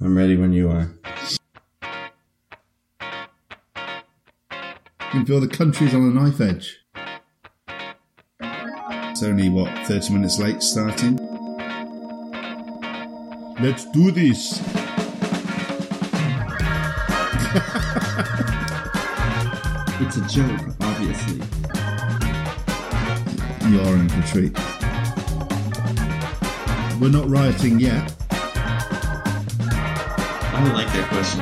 I'm ready when you are. You can feel the country's on a knife edge. It's only, what, 30 minutes late starting? Let's do this! It's a joke, obviously. You're in for a treat. We're not rioting yet. I don't like that question.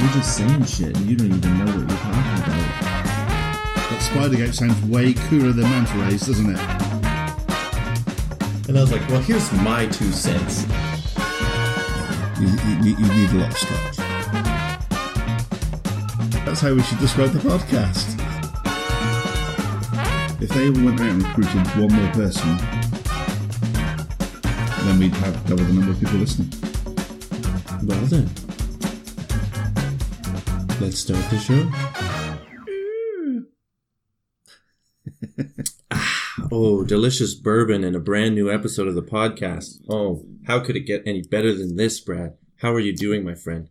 You're just saying shit and you don't even know what you're talking about. That Spidergate sounds way cooler than Manta Rays, doesn't it? And I was like, well, here's my two cents. You, you, you need a lot of scotch. That's how we should describe the podcast. If they all went out and recruited one more person, then we'd have double the number of people listening. Well then. Let's start the show. Oh, delicious bourbon and a brand new episode of the podcast. Oh, how could it get any better than this, Brad? How are you doing, my friend?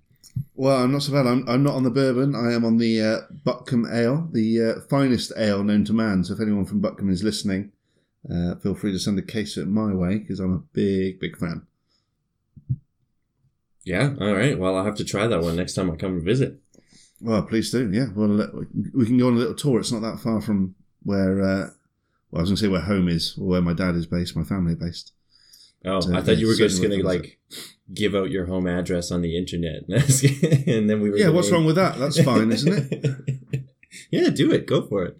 Well, I'm not so bad. I'm, I'm not on the bourbon. I am on the uh, Buckham Ale, the uh, finest ale known to man. So if anyone from Buckham is listening, uh, feel free to send a case it my way because I'm a big, big fan. Yeah, all right. Well, I'll have to try that one next time I come and visit. Well, please do. Yeah. Well, we can go on a little tour. It's not that far from where. Uh, well, I was going to say where home is or where my dad is based, my family based. Oh, So, I thought yeah, you were just going to like give out your home address on the internet, and then we were. Yeah. What's wrong with that? That's fine, isn't it? yeah, do it. Go for it.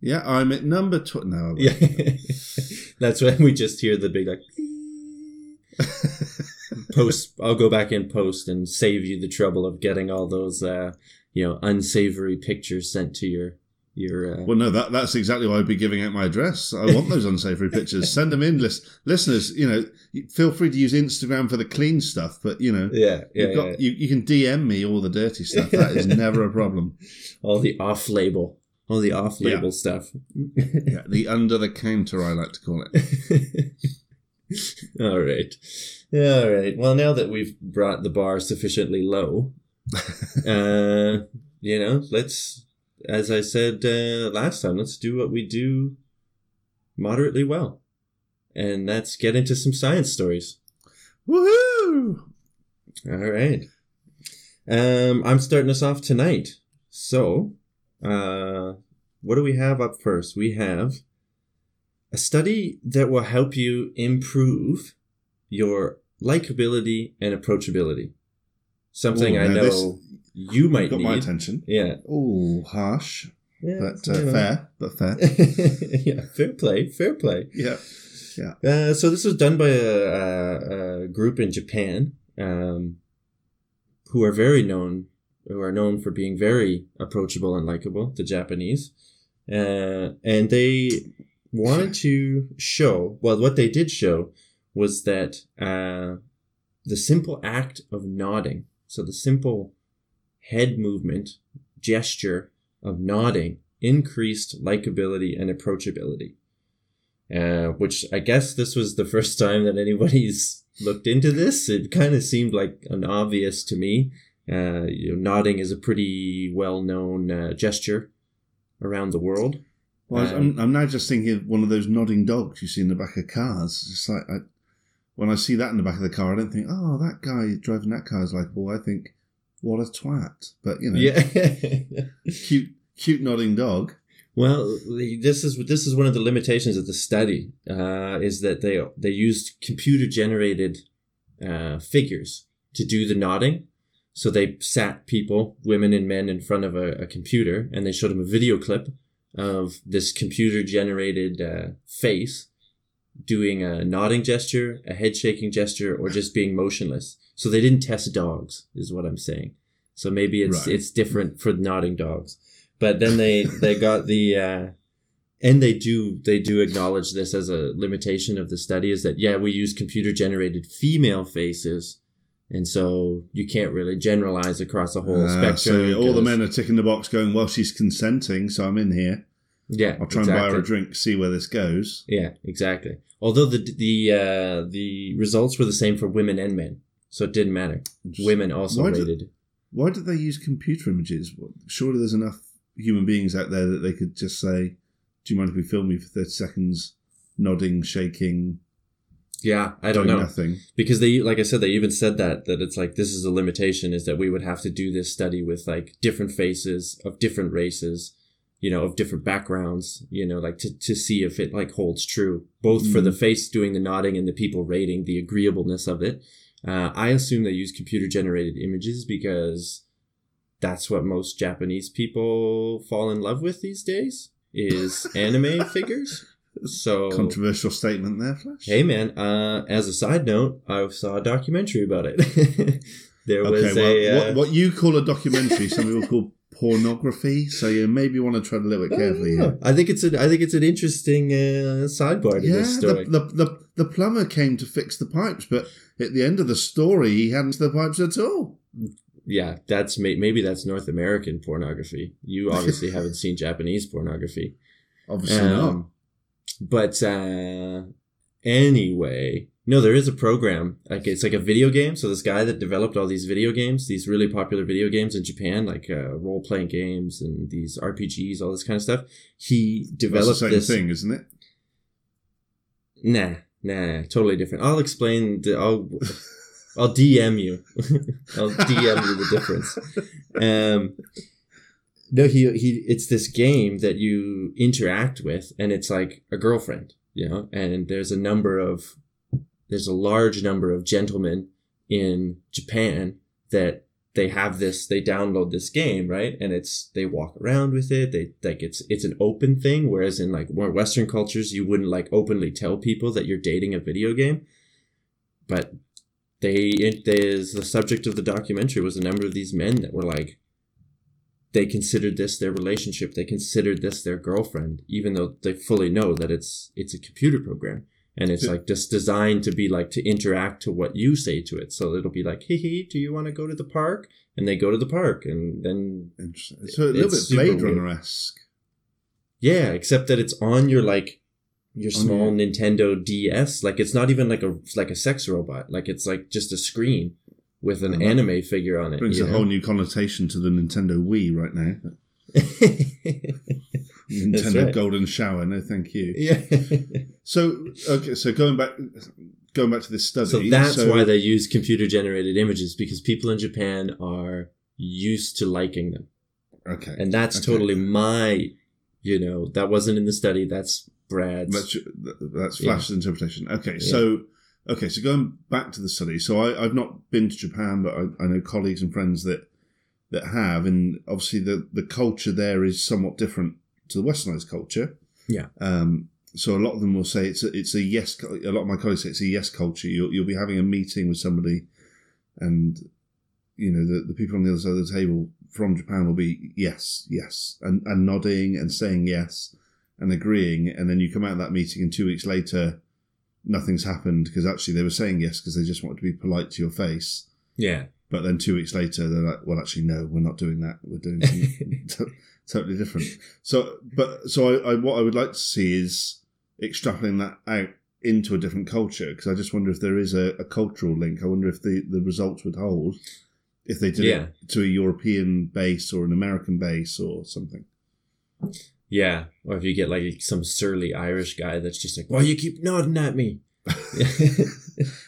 Yeah. I'm at number tw- No. Yeah, that's when we just hear the big like. post. I'll go back in post and save you the trouble of getting all those, uh, you know, unsavory pictures sent to your your. Uh, Well, no, that, that's exactly why I'd be giving out my address. I want those unsavory pictures. Send them in, lis- listeners. You know, feel free to use Instagram for the clean stuff, but you know, yeah, yeah, you've got, yeah. You, you can DM me all the dirty stuff. That is never a problem. all the off-label, all the off-label stuff. Yeah, the under the counter, I like to call it. all right, all right. Well, now that we've brought the bar sufficiently low, uh, you know, let's, as I said uh, last time, let's do what we do moderately well, and that's get into some science stories. Woohoo! All right. Um, I'm starting us off tonight. So, uh, what do we have up first? We have a study that will help you improve your likability and approachability. Something Ooh, I know this- you might Got need. my attention. Yeah. Oh, harsh, yeah but uh, fair, but fair. yeah, fair play, fair play. Yeah, yeah. Uh, so this was done by a, a, a group in Japan, um, who are very known, who are known for being very approachable and likable. The Japanese, uh, and they wanted to show. Well, what they did show was that uh, the simple act of nodding, so the simple head movement, gesture of nodding, increased likability and approachability uh, which I guess this was the first time that anybody's looked into this. It kind of seemed like an obvious to me. Uh, you know, nodding is a pretty well-known uh, gesture around the world. Well, Um, I'm, I'm now just thinking of one of those nodding dogs you see in the back of cars. It's like I, when I see that in the back of the car, I don't think, oh, that guy driving that car is likable. I think, what a twat. But you know, Yeah. cute, cute nodding dog. well, this is this is one of the limitations of the study. Uh, is that they they used computer-generated uh, figures to do the nodding. So they sat people, women and men, in front of a, a computer, and they showed them a video clip of this computer generated uh, face doing a nodding gesture, a head shaking gesture, or just being motionless. So they didn't test dogs, is what I'm saying. So maybe it's Right. it's different for nodding dogs. But then they they got the uh, and they do they do acknowledge this as a limitation of the study is that yeah we use computer generated female faces and so you can't really generalize across a whole Uh, spectrum so all the men are ticking the box going, well, she's consenting, so I'm in here. Yeah, I'll try and buy her a drink, see where this goes. Yeah, exactly. Although the the uh, the results were the same for women and men, so it didn't matter. Women also Why did- rated. Why did they use computer images? Surely there's enough human beings out there that they could just say, "Do you mind if we film you for thirty seconds, nodding, shaking, Yeah, I don't know nothing?" because they, like I said, they even said that that it's like this is a limitation is that we would have to do this study with like different faces of different races, you know, of different backgrounds, you know, like to to see if it like holds true both for Mm. the face doing the nodding and the people rating the agreeableness of it. Uh, I assume they use computer generated images because that's what most Japanese people fall in love with these days is anime figures. So Controversial statement there, Flash. Hey man, uh, as a side note, I saw a documentary about it. there was Okay, well, a uh, what, what you call a documentary, some people call pornography. So you maybe want to tread a little bit carefully here. I think it's an I think it's an interesting uh, sidebar to Yeah, this the, story. the, the, the plumber came to fix the pipes, but at the end of the story, he hadn't the pipes at all. yeah, that's maybe that's North American pornography. You obviously haven't seen Japanese pornography. Obviously not. Um, but uh, anyway, no, there is a program. Like it's like a video game. So this guy that developed all these video games, these really popular video games in Japan, like uh, role playing games and these RPGs, all this kind of stuff. He developed the same this. thing, isn't it? Nah, nah, totally different. I'll explain. The, I'll I'll DM you. I'll DM you the difference. Um, no, he he. It's this game that you interact with, and it's like a girlfriend, you know. And there's a number of, there's a large number of gentlemen in Japan that they have this. They download this game, right? And it's they walk around with it. They like it's it's an open thing, whereas in like more Western cultures, you wouldn't like openly tell people that you're dating a video game, but they it is the subject of the documentary was a number of these men that were like they considered this their relationship they considered this their girlfriend even though they fully know that it's it's a computer program. And it's like just designed to be like to interact to what you say to it. So it'll be like hey hey do you want to go to the park? And they go to the park and then Interesting. So a little bit Blade Runner esque. yeah except that it's on your like your small your- Nintendo DS like it's not even like a like a sex robot. Like it's like just a screen with an anime figure on it Brings a know? whole new connotation to the Nintendo Wii right now. Nintendo right. Golden Shower. No, thank you. yeah. So okay, so going back, going back to this study. so that's why they use computer generated images because people in Japan are used to liking them. Okay, And that's Okay. totally my, you know, that wasn't in the study. That's Brad's. that's that's Yeah. Flash's interpretation. Okay, Yeah. so okay, so going back to the study. So I, I've not been to Japan, but I, I know colleagues and friends that that have, and obviously the the culture there is somewhat different to the westernized culture. Yeah. Um. So a lot of them will say it's a, it's a yes. A lot of my colleagues say it's a yes culture. You'll you'll be having a meeting with somebody, and you know the the people on the other side of the table from Japan will be yes, yes, and and nodding and saying yes and agreeing, and then you come out of that meeting, and two weeks later, nothing's happened because actually they were saying yes because they just wanted to be polite to your face. yeah. But then two weeks later, they're like, "Well, actually, no, we're not doing that. We're doing something to- totally different." So, but so I, I, what I would like to see is extrapolating that out into a different culture because I just wonder if there is a, a cultural link. I wonder if the the results would hold if they did Yeah. it to a European base or an American base or something. Yeah. Or if you get like some surly Irish guy that's just like, why you keep nodding at me?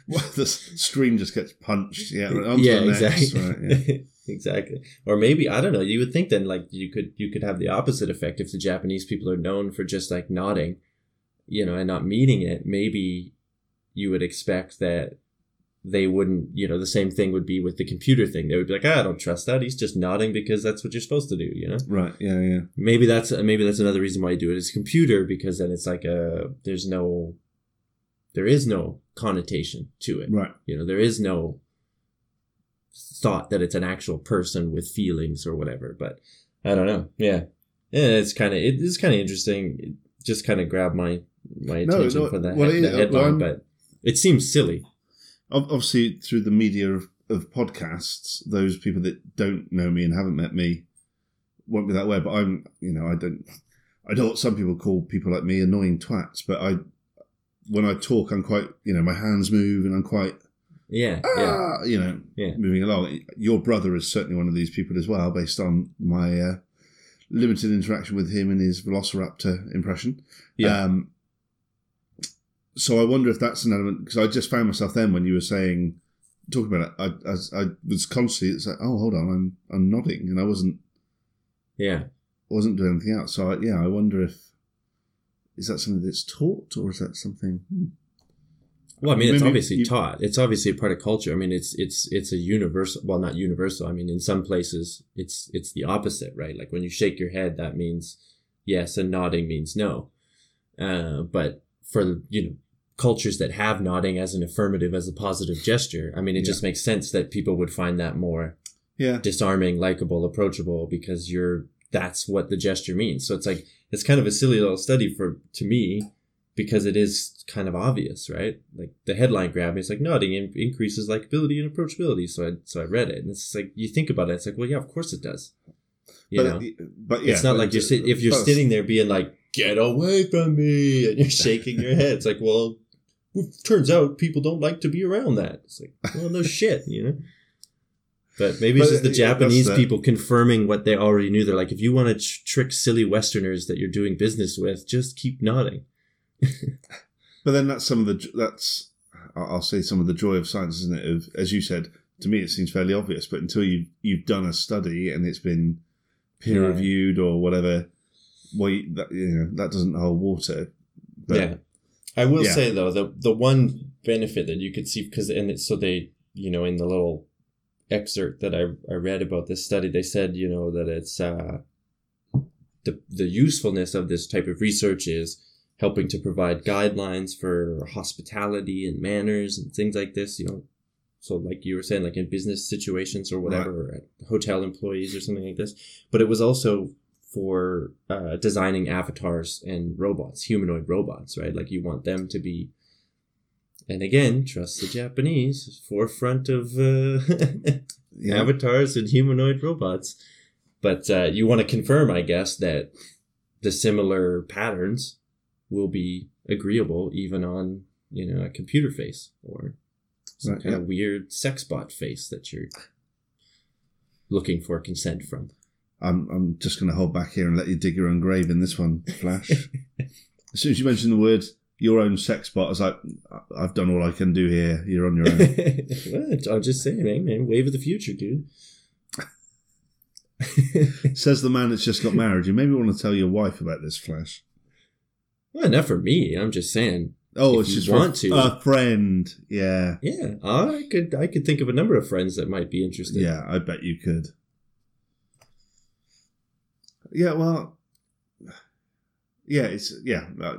Well, the screen just gets punched. Yeah, yeah, the next, exactly. right, yeah. exactly. Or maybe I don't know. You would think then like you could you could have the opposite effect if the Japanese people are known for just like nodding, you know, and not meaning it. Maybe you would expect that they wouldn't. You know, the same thing would be with the computer thing. They would be like, ah, I don't trust that. He's just nodding because that's what you're supposed to do. You know. Right. Yeah. Yeah. Maybe that's maybe that's another reason why you do it as a computer because then it's like a there's no there is no connotation to it. Right. You know, there is no thought that it's an actual person with feelings or whatever. But I don't know. Yeah, yeah, it's kind of it is kind of interesting. It just kind of grabbed my my attention no, for that, well, head- it- headline, well, but it seems silly. Ob- Obviously, through the media of, of podcasts, those people that don't know me and haven't met me won't be that way. But I'm, you know, I don't. I know what some people call people like me annoying twats, but I when I talk, I'm quite you know my hands move and I'm quite Yeah, yeah, ah, you know yeah. moving along. Your brother is certainly one of these people as well, based on my uh, limited interaction with him and his Velociraptor impression. Yeah. Um, so I wonder if that's an element because I just found myself then when you were saying talking about it, I, I, I was constantly it's like, oh, hold on, I'm I'm nodding and I wasn't yeah. wasn't doing anything else. So I, yeah, I wonder if is that something that's taught or is that something? hmm. Well, I mean, it's obviously you- taught. It's obviously a part of culture. I mean, it's it's it's a universal. Well, not universal. I mean, in some places, it's it's the opposite, right? Like when you shake your head, that means yes, and nodding means no. Uh, but for you know cultures that have nodding as an affirmative, as a positive gesture, I mean, it Yeah. just makes sense that people would find that more Yeah, disarming, likable, approachable because you're that's what the gesture means. So it's like it's kind of a silly little study for to me because it is kind of obvious, right? Like the headline grab me. It's like nodding in- increases likability and approachability. So I so I read it, and it's like you think about it. It's like, well, yeah, of course it does. You but know, but yeah, it's not like you're sit- if you're sitting there being like, "Get away from me," and you're shaking your head. It's like, well, turns out people don't like to be around that. It's like, well, no shit, you know. But maybe it's just the uh, yeah, Japanese people confirming what they already knew. They're like, if you want to tr- trick silly Westerners that you're doing business with, just keep nodding. But then that's some of the that's I'll say some of the joy of science, isn't it? Of as you said, to me it seems fairly obvious, but until you you've done a study and it's been peer Yeah. reviewed or whatever, well, you, that you know that doesn't hold water. But yeah, I will yeah. say though the the one benefit that you could see because and it's so they you know in the little excerpt that I I read about this study they said you know that it's uh the the usefulness of this type of research is helping to provide guidelines for hospitality and manners and things like this you know so like you were saying like in business situations or whatever or hotel employees or something like this but it was also for uh, designing avatars and robots, humanoid robots, right? Like you want them to be, and again, trust the Japanese, forefront of uh, yeah, avatars and humanoid robots. But uh, you want to confirm, I guess, that the similar patterns will be agreeable even on you know a computer face or some Right, kind yeah. of weird sex bot face that you're looking for consent from. I'm I'm just going to hold back here and let you dig your own grave in this one, Flash. as soon as you mentioned the word your own sex bot, I was like, "I- I've done all I can do here. You're on your own. well, I'm just saying, man, wave of the future, dude. Says the man that's just got married. You maybe want to tell your wife about this, Flash. well, not for me. I'm just saying. Oh, If it's you just want to. a friend. Yeah, Yeah, I could. I could think of a number of friends that might be interested. yeah. I bet you could. Yeah, well, yeah, it's yeah. uh,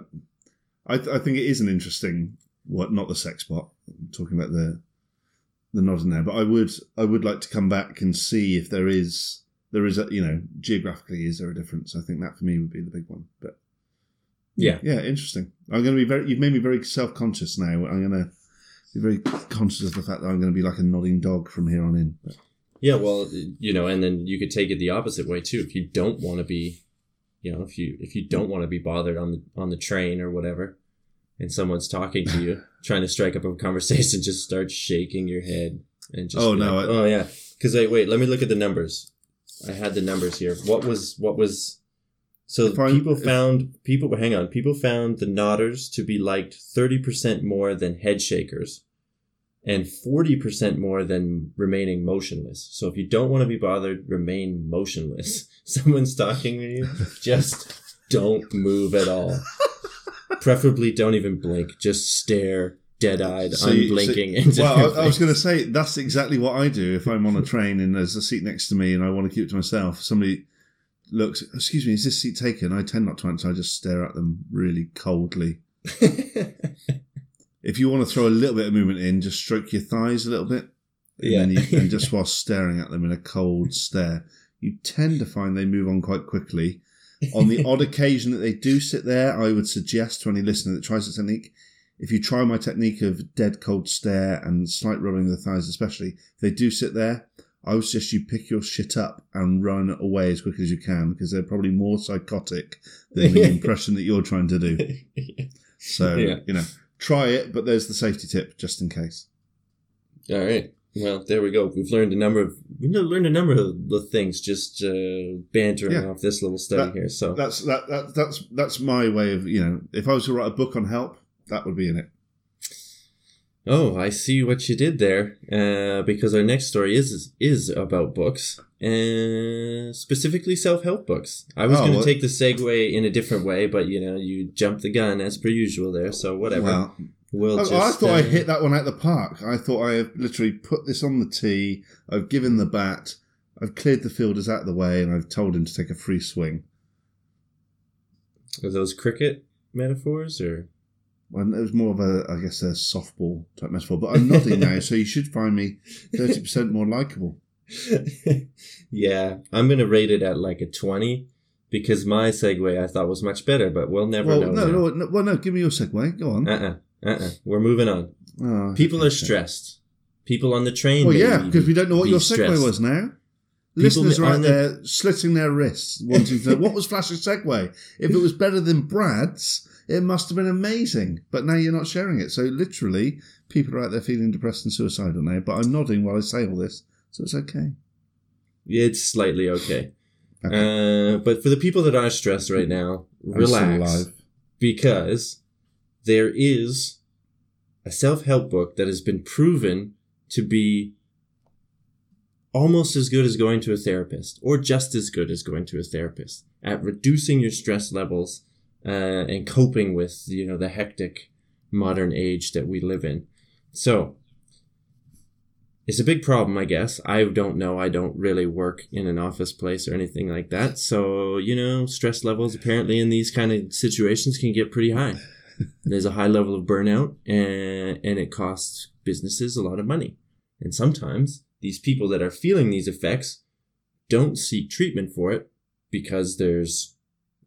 I I think it is an interesting what not the sex bot. I'm talking about the the nodding there, but I would I would like to come back and see if there is there is a you know geographically is there a difference? I think that for me would be the big one. But Yeah. yeah, interesting. I'm going to be very. You've made me very self conscious now. I'm going to be very conscious of the fact that I'm going to be like a nodding dog from here on in. But, Yeah, well, you know, and then you could take it the opposite way too. If you don't want to be, you know, if you if you don't want to be bothered on the on the train or whatever, and someone's talking to you, trying to strike up a conversation, just start shaking your head and just Oh, no, like, I- oh yeah, because wait, wait, let me look at the numbers. I had the numbers here. What was what was so people found people hang on people found the nodders to be liked thirty percent more than head shakers and 40% more than remaining motionless. So if you don't want to be bothered, remain motionless. Someone's talking to you, just don't move at all. Preferably don't even blink. Just stare dead-eyed, So you- unblinking so- into well, I, I was going to say that's exactly what I do if I'm on a train and there's a seat next to me and I want to keep it to myself. Somebody looks, excuse me, is this seat taken? I tend not to answer. I just stare at them really coldly. If you want to throw a little bit of movement in, just stroke your thighs a little bit. And Yeah. then you, and just while staring at them in a cold stare, you tend to find they move on quite quickly. On the odd occasion that they do sit there, I would suggest to any listener that tries the technique, if you try my technique of dead cold stare and slight rubbing of the thighs, especially, if they do sit there, I would suggest you pick your shit up and run away as quick as you can because they're probably more psychotic than the impression that you're trying to do. So, Yeah. you know, try it, but there's the safety tip just in case. All right. Well, there we go. We've learned a number of we learned a number of the things just uh, bantering Yeah. off this little study That- here. So That's that, that that's that's my way of you know if I was to write a book on help, that would be in it. Oh, I see what you did there. Uh, because our next story is is about books, uh, specifically self help books. I was Oh, going to well- take the segue in a different way, but you know, you jumped the gun as per usual there. So whatever. Well, we'll I, just. I thought I uh, hit that one out the park. I thought I have literally put this on the tee. I've given the bat. I've cleared the fielders out of the way, and I've told him to take a free swing. Are those cricket metaphors or? And it was more of a, I guess, a softball type metaphor. But I'm nodding now, so you should find me thirty percent more likable. yeah, I'm gonna rate it at like a twenty because my segue I thought was much better, but we'll never Well, know. no, no, no, well, no. Give me your segue. Go on. Uh uh-uh, uh. We're moving on. Oh, People okay. are stressed. People on the train. Well, yeah, because we don't know what your segue stressed. was now. People Listeners are out the- there slitting their wrists, wanting to what was Flash's segue. If it was better than Brad's, it must have been amazing. But now you're not sharing it. So literally, people are out there feeling depressed and suicidal now. But I'm nodding while I say all this, so it's okay. It's slightly okay. Okay. Uh, but for the people that are stressed right now, relax because there is a self-help book that has been proven to be almost as good as going to a therapist or just as good as going to a therapist at reducing your stress levels uh, and coping with you know the hectic modern age that we live in so it's a big problem i guess. I don't know. I don't really work in an office place or anything like that. So you know stress levels apparently in these kind of situations can get pretty high. There's a high level of burnout and, and it costs businesses a lot of money. And sometimes these people that are feeling these effects don't seek treatment for it because there's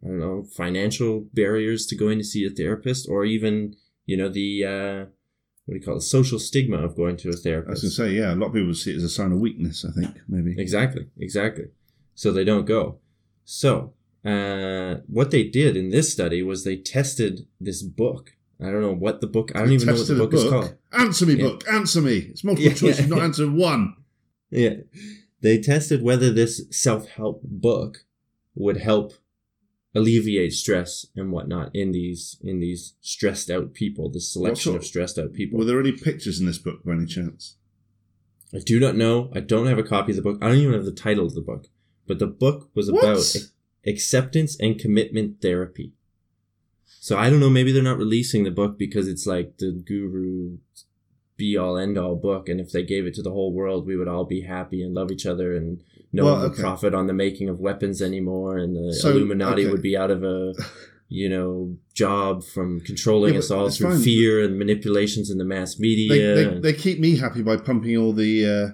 i don't know financial barriers to going to see a therapist or even you know the uh what do you call it social stigma of going to a I was therapist going to say, yeah, a lot of people see it as a sign of weakness. I think maybe. Exactly, exactly. So they don't go. So uh, what they did in this study was they tested this book. I don't know what the book. I don't even know what the a book, is called. Answer me, Yeah. book. Answer me. It's multiple Yeah, choice. yeah. You've not answered one. Yeah, they tested whether this self-help book would help alleviate stress and whatnot in these in these stressed out people. This selection sort- of stressed out people. Were there any pictures in this book by any chance? I do not know. I don't have a copy of the book. I don't even have the title of the book. But the book was What? about ac- acceptance and commitment therapy. So I don't know. Maybe they're not releasing the book because it's like the guru be all end all book. And if they gave it to the whole world, we would all be happy and love each other and no Well, one would okay. profit on the making of weapons anymore. And the So, Illuminati okay. would be out of a, you know, job from controlling Yeah, us all through fine. fear and manipulations in the mass media. They, they, they keep me happy by pumping all the uh,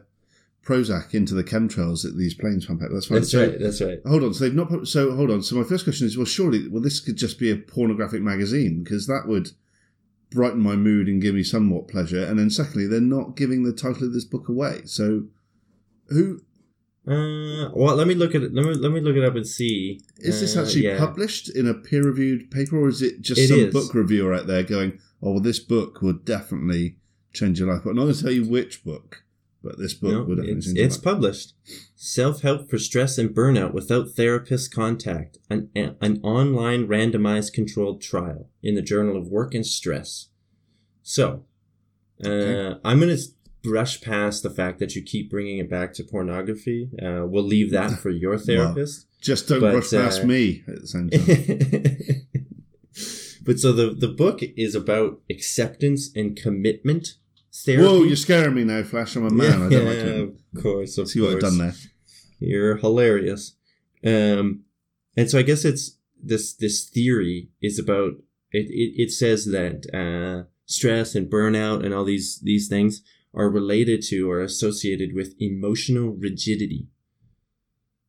Prozac into the chemtrails that these planes pump out. That's fine. that's So- right. That's right. Hold on. So they've not. Put, so hold on. So my first question is: Well, surely, well, this could just be a pornographic magazine because that would brighten my mood and give me somewhat pleasure. And then, secondly, they're not giving the title of this book away. So, who Uh, well, let me look at it. Let me let me look it up and see. is this Uh, actually yeah. published in a peer-reviewed paper, or is it just It some is. book reviewer out there going, "Oh, well, this book would definitely change your life"? But I'm not going to tell you which book, but this book No, would definitely it's, change your it's life. published. Self help for stress and burnout without therapist contact. An an online randomized controlled trial in the Journal of Work and Stress. So, uh, Okay. I'm gonna s- brush past the fact that you keep bringing it back to pornography. Uh, we'll leave that for your therapist. Just don't but, brush past uh, me at the same time. but so the the book is about acceptance and commitment therapy. Whoa, you're scaring me now, Flash. I'm a man. I don't like it. of course, of See what I've done there. You're hilarious. Um, and so I guess it's this this theory is about it. It, it says that uh, stress and burnout and all these these things are related to or associated with emotional rigidity.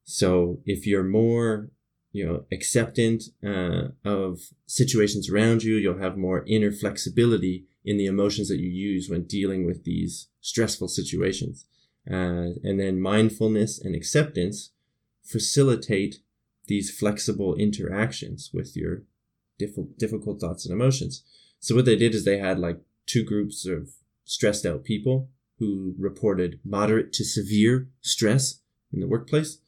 So if you're more you know acceptant uh, of situations around you, you'll have more inner flexibility in the emotions that you use when dealing with these stressful situations. uh, and then mindfulness and acceptance facilitate these flexible interactions with your diff- difficult thoughts and emotions. So what they did is they had like two groups of stressed out people who reported moderate to severe stress in the workplace.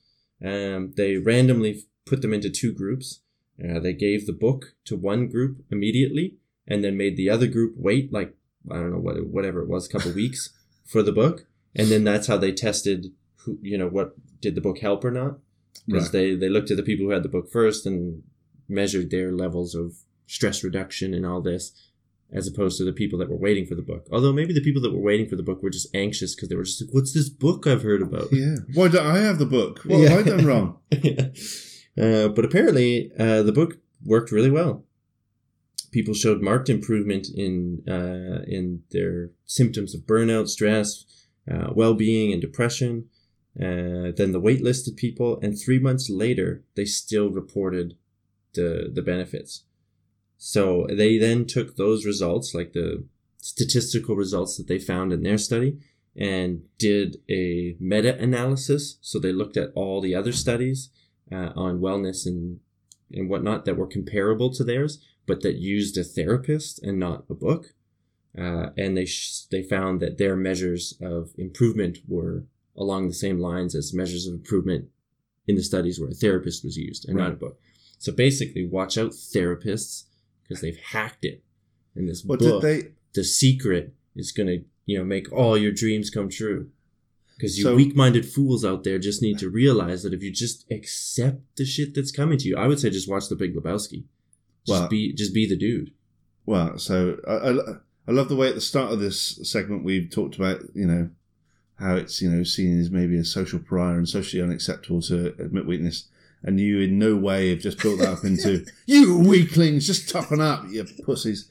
Um, they randomly put them into two groups. Uh, they gave the book to one group immediately and then made the other group wait like I don't know what whatever it was, a couple weeks for the book, and then that's how they tested who you know what did the book help or not because Right. they they looked at the people who had the book first and measured their levels of stress reduction and all this as opposed to the people that were waiting for the book although maybe the people that were waiting for the book were just anxious because they were just like what's this book i've heard about Yeah. Why don't I have the book? What have I done wrong? uh, but apparently uh, the book worked really well people showed marked improvement in uh, in their symptoms of burnout stress uh, well-being and depression uh, than the waitlisted people and three months later they still reported the the benefits so they then took those results like the statistical results that they found in their study and did a meta-analysis. So they looked at all the other studies uh, on wellness and and whatnot that were comparable to theirs but that used a therapist and not a book. Uh, and they sh- they found that their measures of improvement were along the same lines as measures of improvement in the studies where a therapist was used and not a book. So basically, watch out, therapists, because they've hacked it. In this What book, did they? the secret is going to you know make all your dreams come true. Because you So- weak-minded fools out there just need to realize that if you just accept the shit that's coming to you, I would say just watch The Big Lebowski. Just Well- be just be the dude. Well, so I, I, I love the way at the start of this segment we've talked about, you know, how it's, you know, seen as maybe a social pariah and socially unacceptable to admit weakness. And you in no way have just built that up into, you weaklings, just toughen up, you pussies.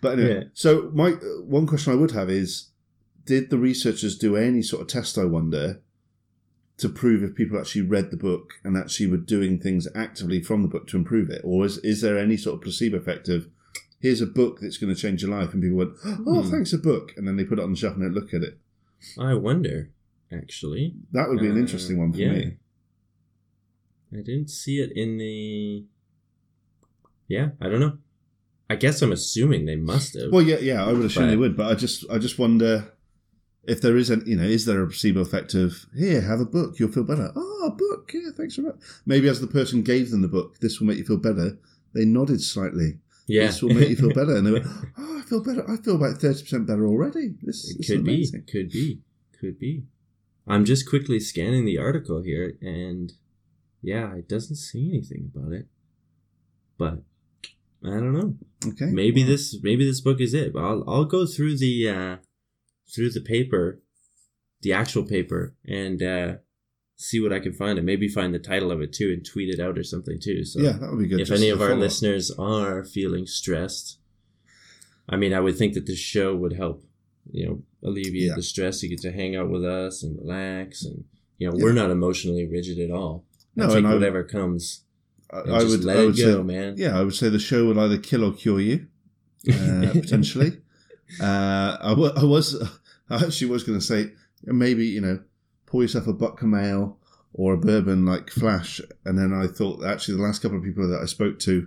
But anyway, Yeah. so my one question I would have is, did the researchers do any sort of test, I wonder, to prove if people actually read the book and actually were doing things actively from the book to improve it? Or is, is there any sort of placebo effect of, here's a book that's going to change your life, and people went, oh, Hmm. thanks, a book. And then they put it on the shelf and they look at it. I wonder, actually. That would be an Uh, interesting one for yeah. me. I didn't see it in the. Yeah, I don't know. I guess I'm assuming they must have. Well, yeah, yeah, I would assume But- they would, but I just, I just wonder if there is, a, you know, is there a placebo effect of here, have a book, you'll feel better. Oh, a book, yeah, thanks very much. Maybe as the person gave them the book, this will make you feel better. They nodded slightly. yeah, This will make you feel better, and they went, oh, I feel better. I feel about thirty percent better already. This, it this is could be, could be, could be. I'm just quickly scanning the article here, and yeah, it doesn't say anything about it. But I don't know. Okay, maybe wow. this maybe this book is it but i'll, I'll go through the uh through the paper the actual paper and uh see what i can find and maybe find the title of it too and tweet it out or something too so yeah, that would be good. if any of our follow listeners are feeling stressed i mean i would think that this show would help you know alleviate Yeah. the stress you get to hang out with us and relax and you know Yeah. we're not emotionally rigid at all No, I take and I- whatever comes I, I would, let I it go say, man yeah, I would say the show will either kill or cure you, uh, potentially. Uh, I, was, I actually was going to say maybe you know, pour yourself a Buckham ale or a bourbon like Flash, and then I thought actually the last couple of people that I spoke to,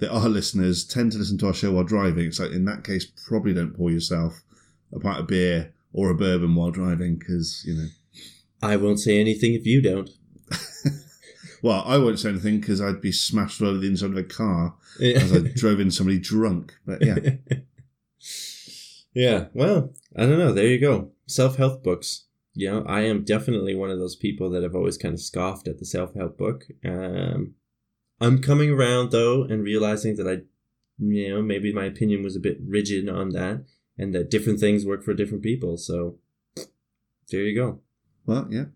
that are listeners, tend to listen to our show while driving. So in that case, probably don't pour yourself a pint of beer or a bourbon while driving because you know. i won't say anything if you don't Well, I won't say anything because I'd be smashed all over the inside of a car as I drove in somebody drunk. But yeah, yeah. Well, I don't know. There you go. Self help books. You know, I am definitely one of those people that have always kind of scoffed at the self help book. Um, I'm coming around though and realizing that I, you know, maybe my opinion was a bit rigid on that and that different things work for different people. So there you go. well, yeah,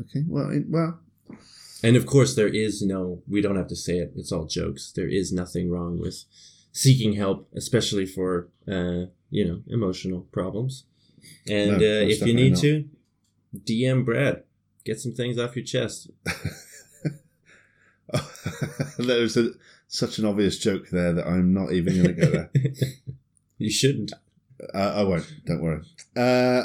okay, well, it- well, And of course, there is no, we don't have to say it, it's all jokes. There is nothing wrong with seeking help, especially for, uh, you know, emotional problems. And No, uh, if you need to, DM Brad. Get some things off your chest. there was a, such an obvious joke there that I'm not even going to go there. you shouldn't. Uh, I won't. Don't worry. Uh,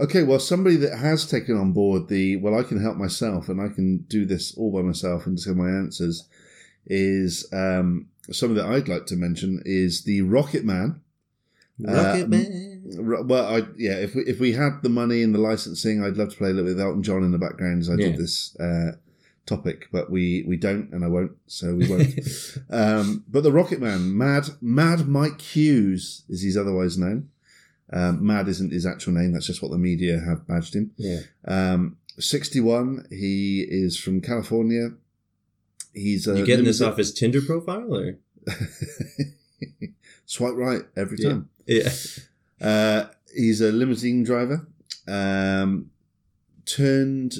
Okay, well, somebody that has taken on board the well, I can help myself and I can do this all by myself and discover my answers is um, something that I'd like to mention is the Rocket Man. Rocket Uh, Man. Well, I yeah, if we if we had the money and the licensing, I'd love to play a little bit with Elton John in the background as I Yeah. did this uh, topic, but we we don't, and I won't, so we won't. um, but the Rocket Man, Mad Mad Mike Hughes, is he's otherwise known. Um, Mad isn't his actual name; that's just what the media have badged him. yeah. Um, Sixty-one. He is from California. He's a You getting this off his Tinder profile or? Swipe right every Yeah. time. Yeah. Uh, he's a limousine driver. Um, turned,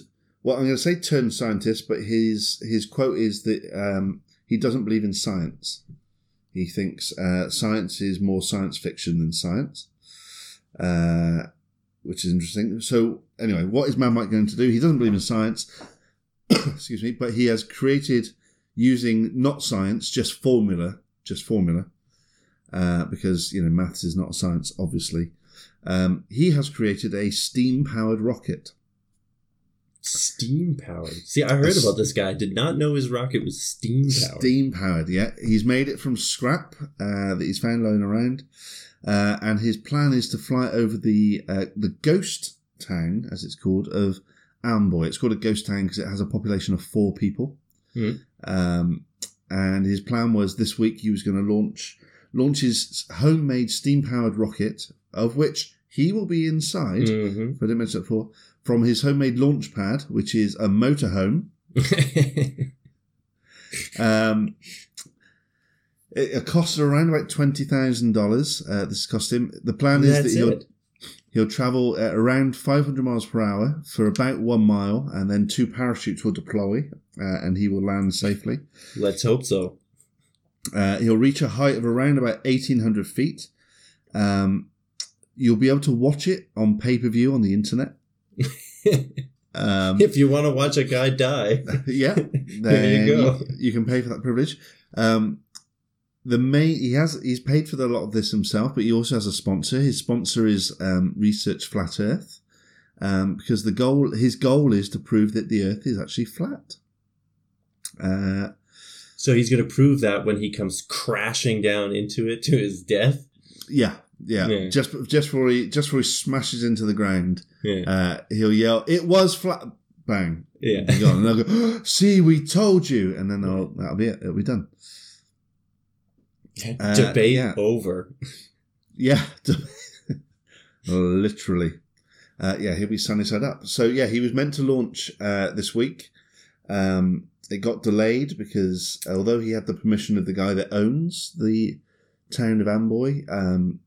well, I'm going to say turned scientist, but his his quote is that um, he doesn't believe in science. He thinks uh, science is more science fiction than science, uh, which is interesting. So, anyway, what is Mad Mike going to do? He doesn't believe in science, excuse me, but he has created using not science, just formula, just formula, uh, because you know maths is not a science, obviously. Um, he has created a steam-powered rocket. Steam powered. See, I heard about this guy. I did not know his rocket was steam powered. Steam powered, yeah. He's made it from scrap uh, that he's found lying around, uh, and his plan is to fly over the uh, the ghost town, as it's called, of Amboy. It's called a ghost town because it has a population of four people. Hmm. Um, and his plan was this week he was going to launch launch his homemade steam powered rocket, of which he will be inside. Mhm. If I didn't mention that before, from his homemade launch pad, which is a motorhome. Um, it, it costs around about twenty thousand uh, dollars. This cost him. The plan is That's that he'll it. he'll travel at around five hundred miles per hour for about one mile, and then two parachutes will deploy, uh, and he will land safely. Let's hope so. Uh, he'll reach a height of around about eighteen hundred feet. Um, you'll be able to watch it on pay per view on the internet. Um, if you want to watch a guy die, yeah, There you go. You, can pay for that privilege. Um, the main he has he's paid for a lot of this himself, but he also has a sponsor. His sponsor is um, Research Flat Earth, um, because the goal his goal is to prove that the Earth is actually flat. Uh, so he's going to prove that when he comes crashing down into it to his death. yeah, yeah, Yeah. Just just before he just before he smashes into the ground, Yeah, uh, he'll yell, "It was flat!" Bang. yeah. Gone. And they'll go, "See, we told you," and then I'll, that'll be it. It'll be done. Uh, Debate yeah. over. Yeah, literally. Uh, yeah, he'll be sunny side up. So yeah, he was meant to launch uh, this week. Um, it got delayed because although he had the permission of the guy that owns the town of Amboy, um,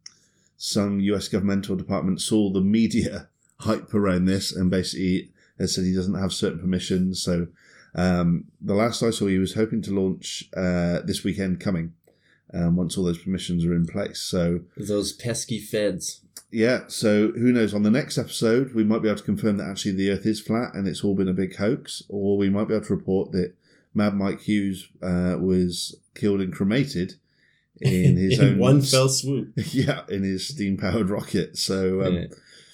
some U.S. governmental department saw the media hype around this and basically has said he doesn't have certain permissions. So um, the last I saw, he was hoping to launch uh, this weekend coming. Um, once all those permissions are in place, so Those pesky feds. yeah, so who knows? On the next episode, we might be able to confirm that actually the Earth is flat and it's all been a big hoax, or we might be able to report that Mad Mike Hughes uh, was killed and cremated in his in own one fell swoop. yeah, in his steam powered rocket. So, um, Yeah.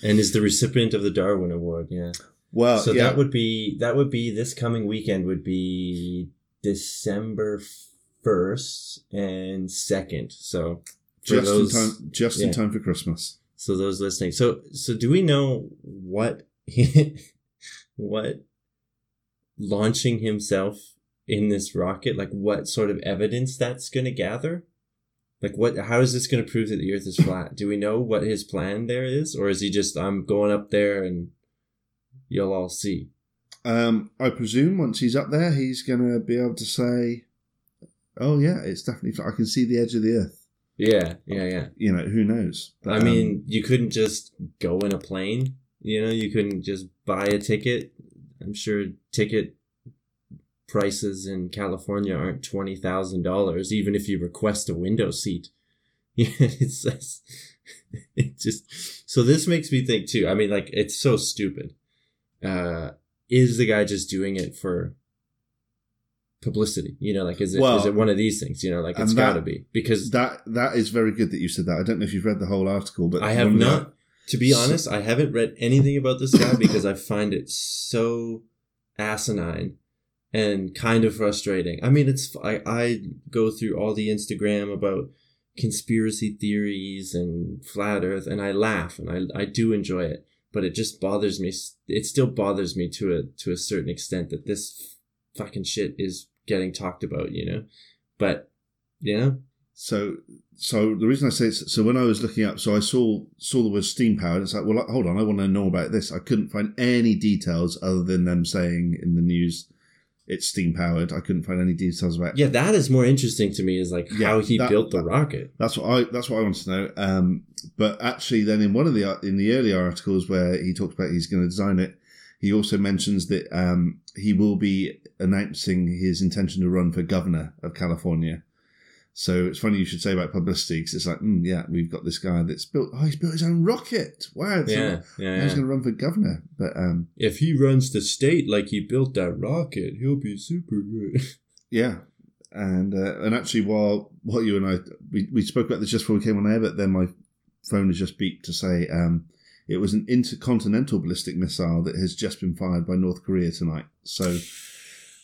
And is the recipient of the Darwin Award. Yeah. well, so yeah, that would be that would be this coming weekend would be December first and second. So just those in time, just in time for Christmas. so those listening. So so do we know what what launching himself in this rocket like what sort of evidence that's going to gather? Like what how is this going to prove that the earth is flat? Do we know what his plan there is or is he just I'm going up there and you'll all see? Um, I presume once he's up there, he's going to be able to say, "Oh yeah, it's definitely. I can see the edge of the Earth." Yeah, yeah, yeah. You know, who knows? But, I um, mean, you couldn't just go in a plane. You know, you couldn't just buy a ticket. I'm sure ticket prices in California aren't twenty thousand dollars, even if you request a window seat. Yeah, it's just, it just so this makes me think too. I mean, like it's so stupid. Uh, is the guy just doing it for publicity? You know, like is it is Well, it one of these things? You know, like it's got to be because that that is very good that you said that. I don't know if you've read the whole article, but I have one of the- not. To be honest, I haven't read anything about this guy because I find it so asinine and kind of frustrating. I mean, it's I, I go through all the Instagram about conspiracy theories and flat earth and I laugh and I, I do enjoy it, but it just bothers me. It still bothers me to a, to a certain extent that this fucking shit is getting talked about, you know? But, you know, So, so the reason I say it's, so when I was looking up, so I saw saw the word steam powered. It's like, well, hold on, I want to know about this. I couldn't find any details other than them saying in the news it's steam powered. I couldn't find any details about. yeah, that is more interesting to me is like Yeah, how he that- built the that- rocket. That's what I that's what I want to know. Um, but actually, then in one of the in the earlier articles where he talked about he's going to design it, he also mentions that um, he will be announcing his intention to run for governor of California. So it's funny you should say about publicity because it's like, mm, yeah, we've got this guy that's built. Oh, he's built his own rocket. Wow, Yeah, yeah. he's going to run for governor. But um, If he runs the state like he built that rocket, he'll be super good. Yeah, and uh, and actually, while while you and I we, we spoke about this just before we came on air, but then my phone has just beeped to say um, it was an intercontinental ballistic missile that has just been fired by North Korea tonight. So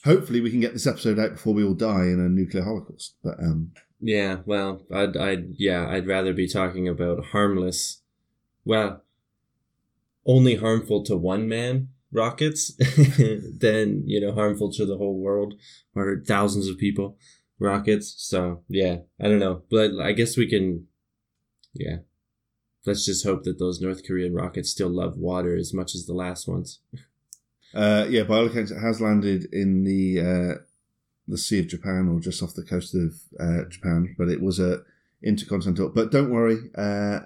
hopefully, we can get this episode out before we all die in a nuclear holocaust. But um, Yeah, well, I'd, I'd, yeah, I'd rather be talking about harmless, well, only harmful to one man rockets than, you know, harmful to the whole world or thousands of people rockets. So, yeah, I don't know. But I guess we can, yeah. Let's just hope that those North Korean rockets still love water as much as the last ones. uh, yeah, by all accounts, it has landed in the uh, the Sea of Japan or just off the coast of uh, Japan, but it was a intercontinental. But don't worry, uh,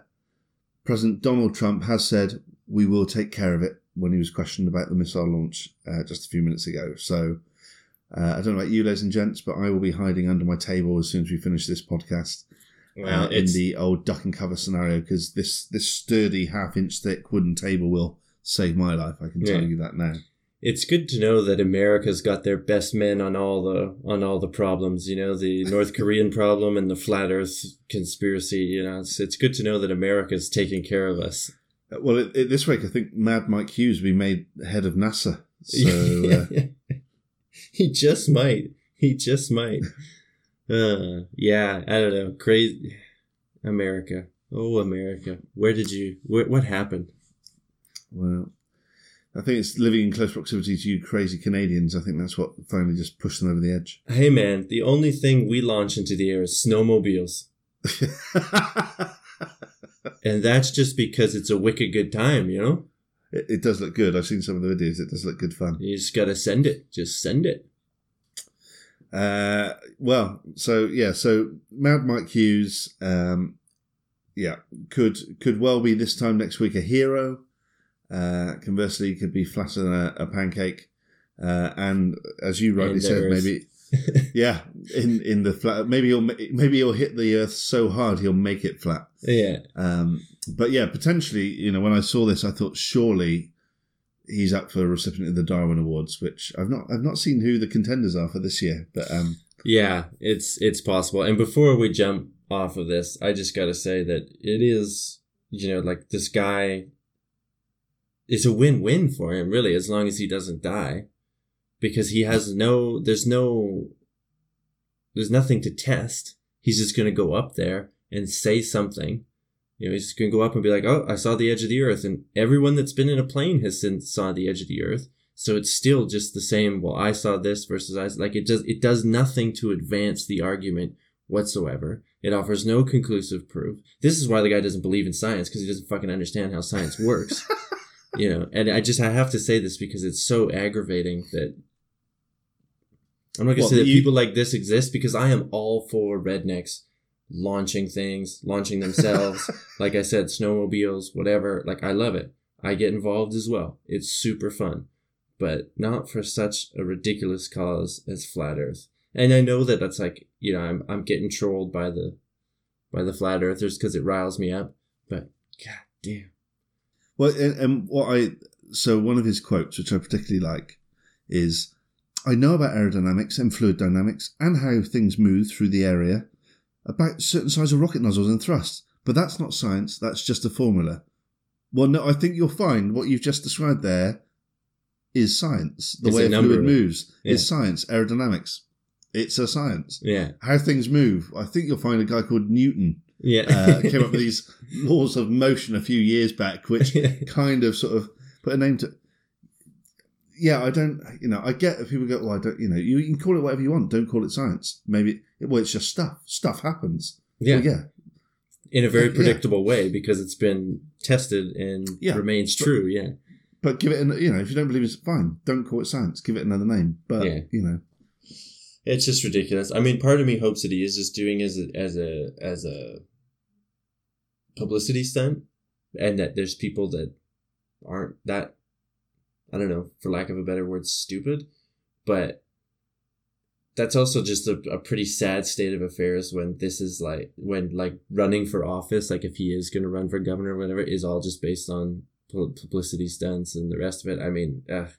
President Donald Trump has said we will take care of it when he was questioned about the missile launch uh, just a few minutes ago. So uh, I don't know about you, ladies and gents, but I will be hiding under my table as soon as we finish this podcast Well, uh, in the old duck and cover scenario because this this sturdy half inch thick wooden table will save my life. I can tell you that now. it's good to know that America's got their best men on all the on all the problems. You know, the North Korean problem and the flat Earth conspiracy. You know, it's it's good to know that America's taking care of us. Uh, Well, it, it, this week I think Mad Mike Hughes will be made head of NASA. So uh, he just might. He just might. Uh, yeah, I don't know. Crazy America. Oh, America. Where did you? Where, what happened? well, I think it's living in close proximity to you crazy Canadians. I think that's what finally just pushed them over the edge. Hey, man. The only thing we launch into the air is snowmobiles. And that's just because it's a wicked good time, you know? it, it does look good. I've seen some of the videos. It does look good fun. You just gotta send it. Just send it. Uh, well, so yeah, so Mad Mike Hughes, um, yeah, could could well be this time next week a hero. Uh, conversely, could be flatter than a, a pancake. Uh, and as you rightly said, maybe yeah, in in the flat, maybe he'll maybe he'll hit the earth so hard he'll make it flat. yeah. Um, but yeah, potentially, you know, when I saw this, I thought surely he's up for a recipient of the Darwin Awards, which I've not I've not seen who the contenders are for this year, but um, Yeah, it's it's possible. And before we jump off of this, I just gotta say that it is, you know, like this guy it's a win-win for him, really, as long as he doesn't die. Because he has no there's no there's nothing to test. He's just gonna go up there and say something. You know, he's just gonna go up and be like, Oh, I saw the edge of the earth and everyone that's been in a plane has since saw the edge of the earth. So it's still just the same. Well, I saw this versus I like it does it does nothing to advance the argument whatsoever. It offers no conclusive proof. This is why the guy doesn't believe in science because he doesn't fucking understand how science works. you know, and I just I have to say this because it's so aggravating that I'm not gonna Well, say that you- people like this exist because I am all for rednecks launching things, launching themselves. like I said, snowmobiles, whatever. Like I love it. I get involved as well. It's super fun, but not for such a ridiculous cause as flat Earth. And I know that that's like you know I'm I'm getting trolled by the by the flat earthers because it riles me up. But god damn, well, and, and what I so one of his quotes, which I particularly like, is, "I know about aerodynamics and fluid dynamics and how things move through the area, about certain size of rocket nozzles and thrust, but that's not science. That's just a formula." Well, no, I think you'll find what you've just described there is science. The It's way a fluid moves Yeah. is science. Aerodynamics. It's a science. Yeah. How things move. I think you'll find a guy called Newton Yeah. uh, came up with these laws of motion a few years back, which kind of sort of put a name to. Yeah, I don't. You know, I get if people go, "Well, I don't." You know, you, can call it whatever you want. Don't call it science. Maybe well, it's just stuff. Stuff happens. yeah. Well, yeah. In a very Yeah. predictable way because it's been tested and Yeah. remains true. Yeah. But give it, an, you know, if you don't believe it's fine, don't call it science. Give it another name. But Yeah. you know, It's just ridiculous. I mean, part of me hopes that he is just doing as a, as a as a publicity stunt, and that there's people that aren't that I don't know, for lack of a better word, stupid. But that's also just a, a pretty sad state of affairs when this is like when like running for office, like if he is going to run for governor or whatever, is all just based on publicity stunts and the rest of it. I mean, ugh.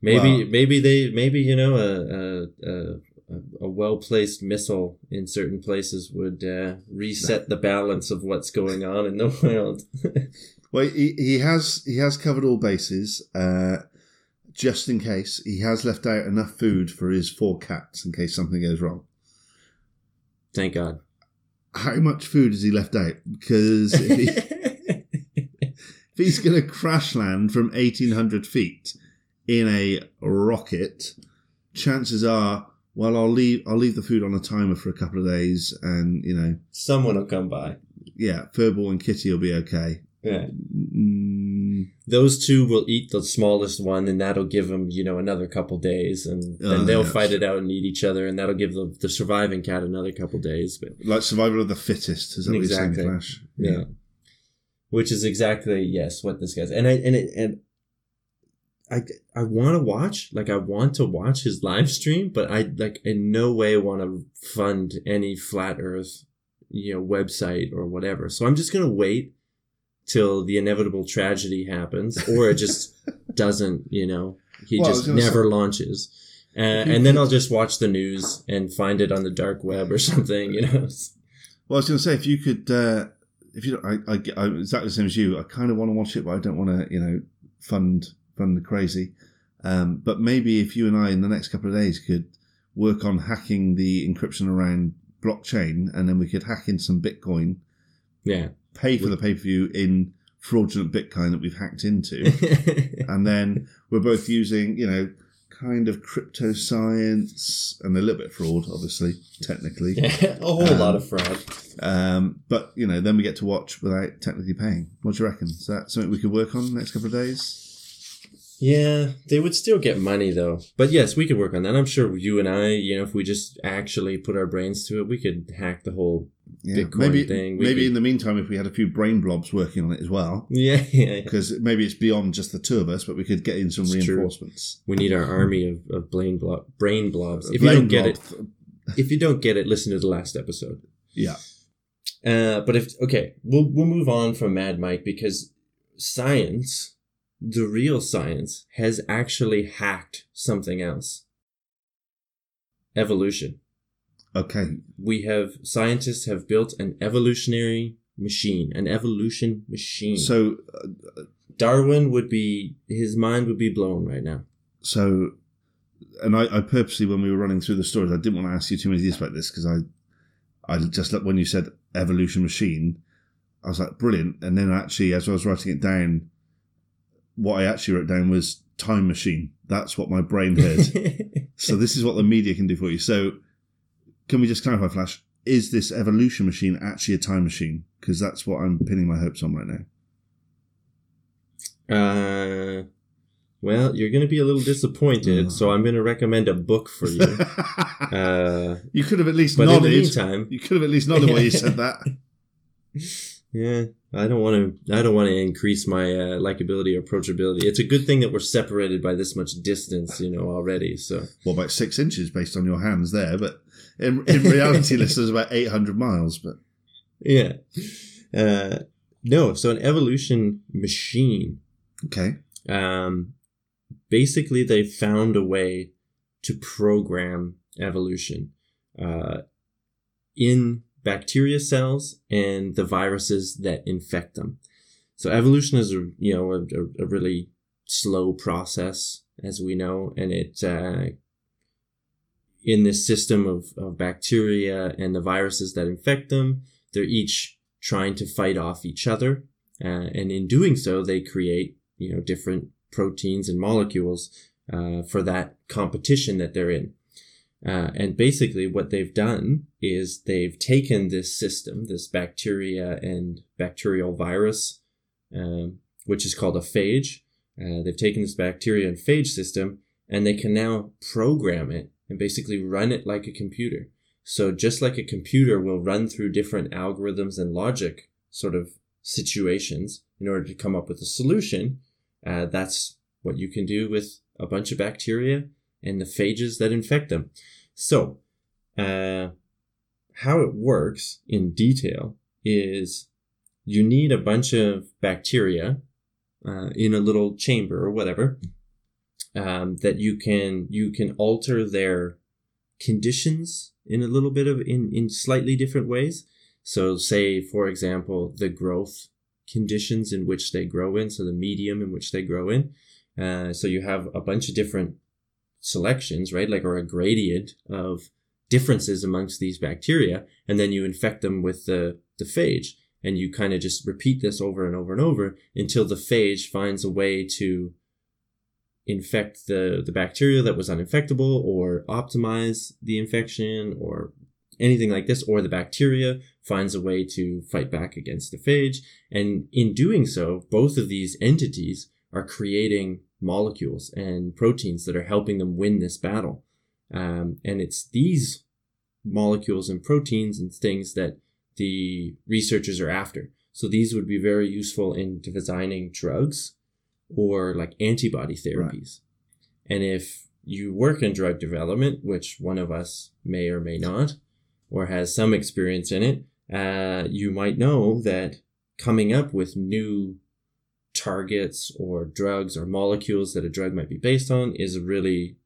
maybe Well- maybe they maybe you know a a a, a well placed missile in certain places would uh, reset the balance of what's going on in the world. well, he, he has he has covered all bases. Uh, just in case, he has left out enough food for his four cats in case something goes wrong. Thank God. How much food has he left out? Because if, he, if he's going to crash land from eighteen hundred feet in a rocket, chances are, well, I'll leave I'll leave the food on a timer for a couple of days, and you know, Someone will come by. yeah, Furball and Kitty will be okay. Yeah. Mm, Those two will eat the smallest one, and that'll give them, you know, another couple days, and then Oh, they'll yes. fight it out and eat each other, and that'll give the, the surviving cat another couple days. But like survival of the fittest, is that what you're Exactly. saying, Flash? yeah, which is exactly yes what this guy's and I and it and I I want to watch like I want to watch his live stream, but I like in no way want to fund any flat Earth you know website or whatever. So I'm just gonna wait till the inevitable tragedy happens, or it just doesn't. You know, he Well, just never launches. Uh, and then I'll just watch the news and find it on the dark web or something, you know. Well, I was going to say if you could, uh, if you, don't- I, I, I'm exactly the same as you. I kind of want to watch it, but I don't want to, you know, fund fund the crazy. Um, but maybe if you and I in the next couple of days could work on hacking the encryption around blockchain, and then we could hack in some Bitcoin, Yeah. Pay for the pay per view in fraudulent Bitcoin that we've hacked into, and then we're both using, you know, kind of crypto science and a little bit of fraud, obviously, technically. Yeah, a whole Um, lot of fraud. Um, but you know, then we get to watch without technically paying. What do you reckon? Is that something we could work on the next couple of days? Yeah, they would still get money though. But yes, we could work on that. I'm sure you and I, you know, if we just actually put our brains to it, we could hack the whole. Yeah, Bitcoin maybe thing, we maybe could- in the meantime, if we had a few brain blobs working on it as well, Yeah, yeah. yeah. because maybe it's beyond just the two of us, but we could get in some It's true. reinforcements. We need our army of, of brain blob, brain blobs. If Brain you don't get it, if you don't get it, listen to the last episode. yeah, Uh, but if okay, we'll we'll move on from Mad Mike because science, the real science, has actually hacked something else. Evolution. okay. We have scientists have built an evolutionary machine, an evolution machine. So, uh, Darwin would be his mind would be blown right now. so, and I, I purposely when we were running through the stories, I didn't want to ask you too many details about this because I, I just when you said evolution machine, I was like brilliant, and then actually as I was writing it down, what I actually wrote down was time machine. That's what my brain heard. so this is what the media can do for you. So can we just clarify, Flash? Is this evolution machine actually a time machine? Because that's what I'm pinning my hopes on right now. uh, well, you're going to be a little disappointed, Oh. so I'm going to recommend a book for you. uh, you could have at least but in the nodded. meantime, you could have at least nodded while you said that. Yeah, I don't want to. I don't want to increase my uh, likability or approachability. It's a good thing that we're separated by this much distance, you know, already. So Well, about six inches based on your hands there, but in, in reality, listeners, about 800 miles. But yeah, uh, no. So an evolution machine. okay, Um, basically, they found a way to program evolution uh, in bacteria cells and the viruses that infect them. So evolution is a you know a, a really slow process, as we know, and it uh, in this system of, of bacteria and the viruses that infect them, they're each trying to fight off each other, uh, and in doing so, they create you know different proteins and molecules uh, for that competition that they're in. Uh, and basically, what they've done is they've taken this system, this bacteria and bacterial virus, um, which is called a phage. Uh, they've taken this bacteria and phage system, and they can now program it and basically run it like a computer. So just like a computer will run through different algorithms and logic sort of situations in order to come up with a solution, uh, that's what you can do with a bunch of bacteria and the phages that infect them. So, uh, how it works in detail is you need a bunch of bacteria uh, in a little chamber or whatever um, that you can you can alter their conditions in a little bit of in in slightly different ways. So, say for example, the growth conditions in which they grow in, so the medium in which they grow in. Uh, so you have a bunch of different selections, right? Like, or a gradient of differences amongst these bacteria, and then you infect them with the, the phage. And you kind of just repeat this over and over and over until the phage finds a way to infect the, the bacteria that was uninfectable or optimize the infection or anything like this, or the bacteria finds a way to fight back against the phage. And in doing so, both of these entities are creating molecules and proteins that are helping them win this battle. Um, and it's these molecules and proteins and things that the researchers are after. So these would be very useful in designing drugs or like antibody therapies. Right. And if you work in drug development, which one of us may or may not, or has some experience in it, uh, you might know that coming up with new targets or drugs or molecules that a drug might be based on is a really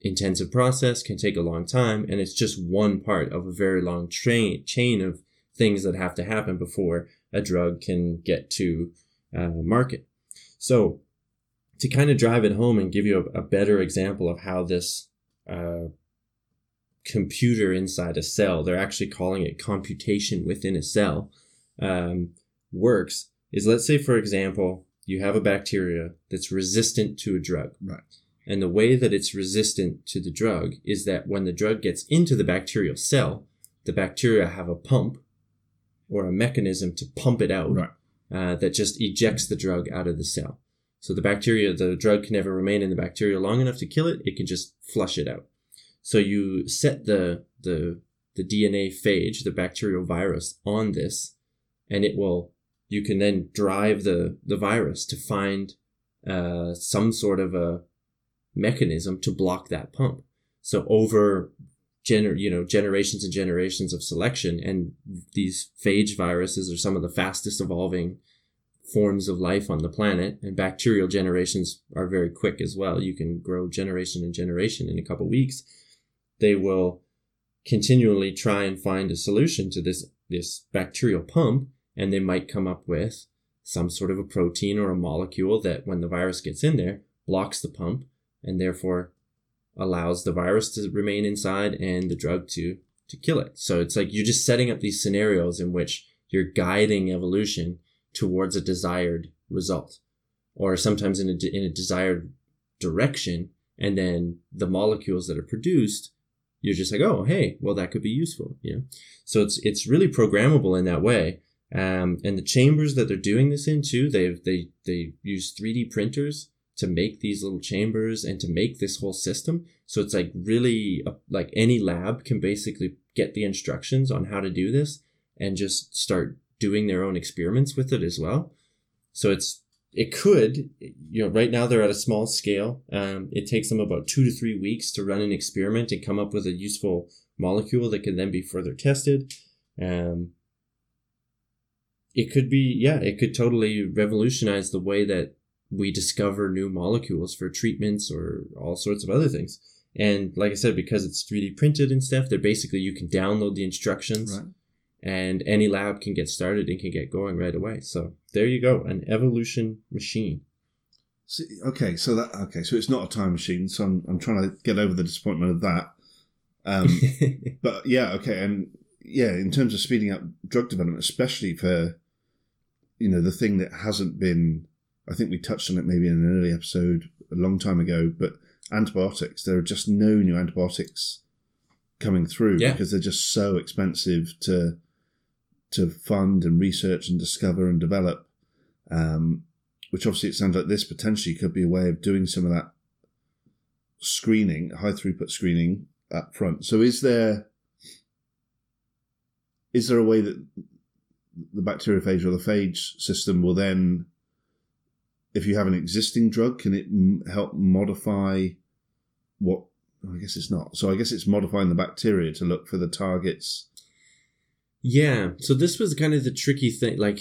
intensive process, can take a long time, and it's just one part of a very long train, chain of things that have to happen before a drug can get to uh, market. So, to kind of drive it home and give you a, a better example of how this uh, computer inside a cell, they're actually calling it computation within a cell, um, works is let's say, for example, you have a bacteria that's resistant to a drug. Right. And the way that it's resistant to the drug is that when the drug gets into the bacterial cell, the bacteria have a pump or a mechanism to pump it out right. uh, that just ejects the drug out of the cell. So the bacteria, the drug can never remain in the bacteria long enough to kill it. It can just flush it out. So you set the the the DNA phage, the bacterial virus, on this, and it will. You can then drive the the virus to find uh, some sort of a mechanism to block that pump. So over gener you know generations and generations of selection, and these phage viruses are some of the fastest evolving forms of life on the planet and bacterial generations are very quick as well you can grow generation and generation in a couple weeks they will continually try and find a solution to this, this bacterial pump, and they might come up with some sort of a protein or a molecule that when the virus gets in there, blocks the pump and therefore allows the virus to remain inside and the drug to to kill it. So it's like you're just setting up these scenarios in which you're guiding evolution towards a desired result or sometimes in a, in a desired direction and then the molecules that are produced you're just like, oh, hey, well, that could be useful. You know, so it's it's really programmable in that way. Um, and the chambers that they're doing this in too, they've they they use 3D printers to make these little chambers and to make this whole system. So it's like really uh, like any lab can basically get the instructions on how to do this and just start doing their own experiments with it as well. So it's it could, you know, right now they're at a small scale. Um, it takes them about two to three weeks to run an experiment and come up with a useful molecule that can then be further tested. Um, it could be, yeah, it could totally revolutionize the way that we discover new molecules for treatments or all sorts of other things. And like I said, because it's 3D printed and stuff, they're basically, you can download the instructions. Right. and any lab can get started and can get going right away. So there you go, an evolution machine. So, okay, so that okay, so it's not a time machine. So I'm I'm trying to get over the disappointment of that. Um, but yeah, okay, and yeah, in terms of speeding up drug development, especially for you know the thing that hasn't been, I think we touched on it maybe in an early episode a long time ago, but antibiotics. There are just no new antibiotics coming through Yeah. because they're just so expensive to to fund and research and discover and develop. Um, which obviously it sounds like this potentially could be a way of doing some of that screening, high throughput screening up front. So is there is there a way that the bacteriophage or the phage system will then, if you have an existing drug, can it m- help modify what? I guess it's not. So I guess it's modifying the bacteria to look for the targets. Yeah, so this was kind of the tricky thing, like,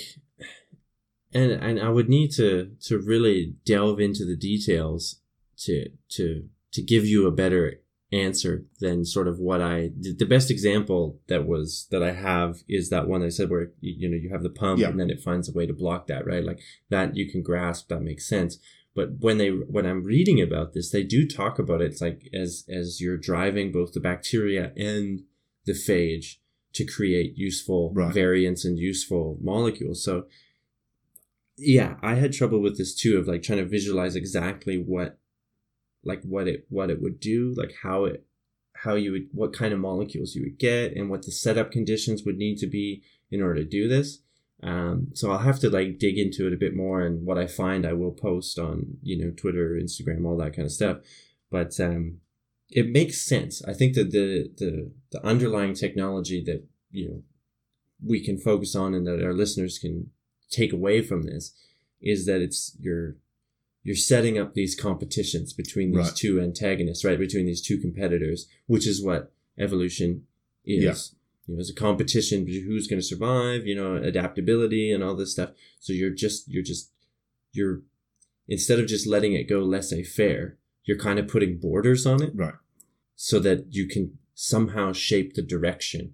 and and I would need to to really delve into the details to to to give you a better answer than sort of what I the the best example that was that I have is that one I said where you, you know you have the pump Yeah. and then it finds a way to block that right like that you can grasp that makes sense but when they when I'm reading about this they do talk about it it's like as as you're driving both the bacteria and the phage to create useful Right. variants and useful molecules so yeah i had trouble with this too of like trying to visualize exactly what like what it what it would do like how it how you would what kind of molecules you would get and what the setup conditions would need to be in order to do this. Um, so i'll have to like dig into it a bit more and what i find i will post on you know twitter instagram all that kind of stuff. But um, it makes sense. I think that the the the underlying technology that you know we can focus on and that our listeners can take away from this is that it's you're you're setting up these competitions between these Right. two antagonists, right? Between these two competitors, which is what evolution is. Yeah. You know, it's a competition between who's going to survive, you know, adaptability and all this stuff. So you're just you're just you're instead of just letting it go laissez faire, you're kind of putting borders on it Right. so that you can somehow shape the direction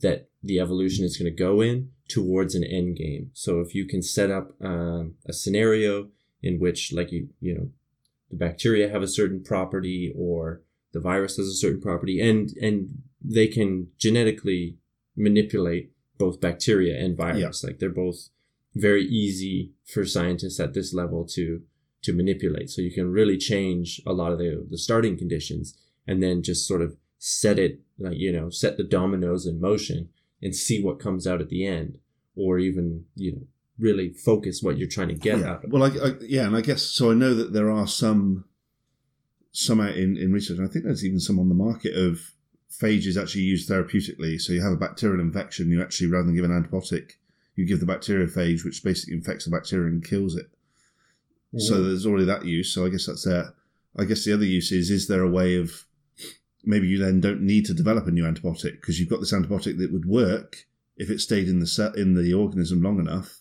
that the evolution is going to go in towards an end game. So if you can set up um, a scenario in which, like you, you know, the bacteria have a certain property or the virus has a certain property, and and they can genetically manipulate both bacteria and virus. Like they're both very easy for scientists at this level to to manipulate. So you can really change a lot of the the starting conditions and then just sort of set it like you know set the dominoes in motion and see what comes out at the end or even you know really focus what you're trying to get yeah. out of Well, I, I, yeah, and I guess so. I know that there are some some out in, in research, and I think there's even some on the market of phages actually used therapeutically. So you have a bacterial infection, you actually rather than give an antibiotic, you give the bacteriophage, which basically infects the bacteria and kills it. So mm. there's already that use. So I guess that's there. I guess the other use is: is there a way of maybe you then don't need to develop a new antibiotic because you've got this antibiotic that would work if it stayed in the in the organism long enough.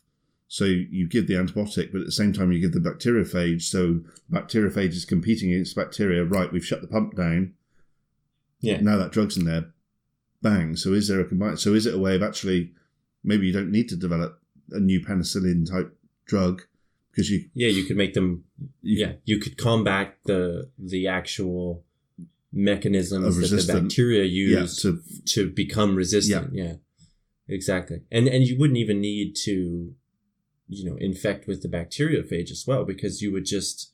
So you give the antibiotic, but at the same time you give the bacteriophage. So bacteriophage is competing against bacteria. Right, we've shut the pump down. yeah Now that drug's in there, bang. So is there a combine? So is it a way of actually maybe you don't need to develop a new penicillin type drug because you, yeah you could make them you yeah you could combat the the actual mechanisms Of that the bacteria yeah use to to become resistant. Yeah. exactly. And and you wouldn't even need to, you know, infect with the bacteriophage as well because you would just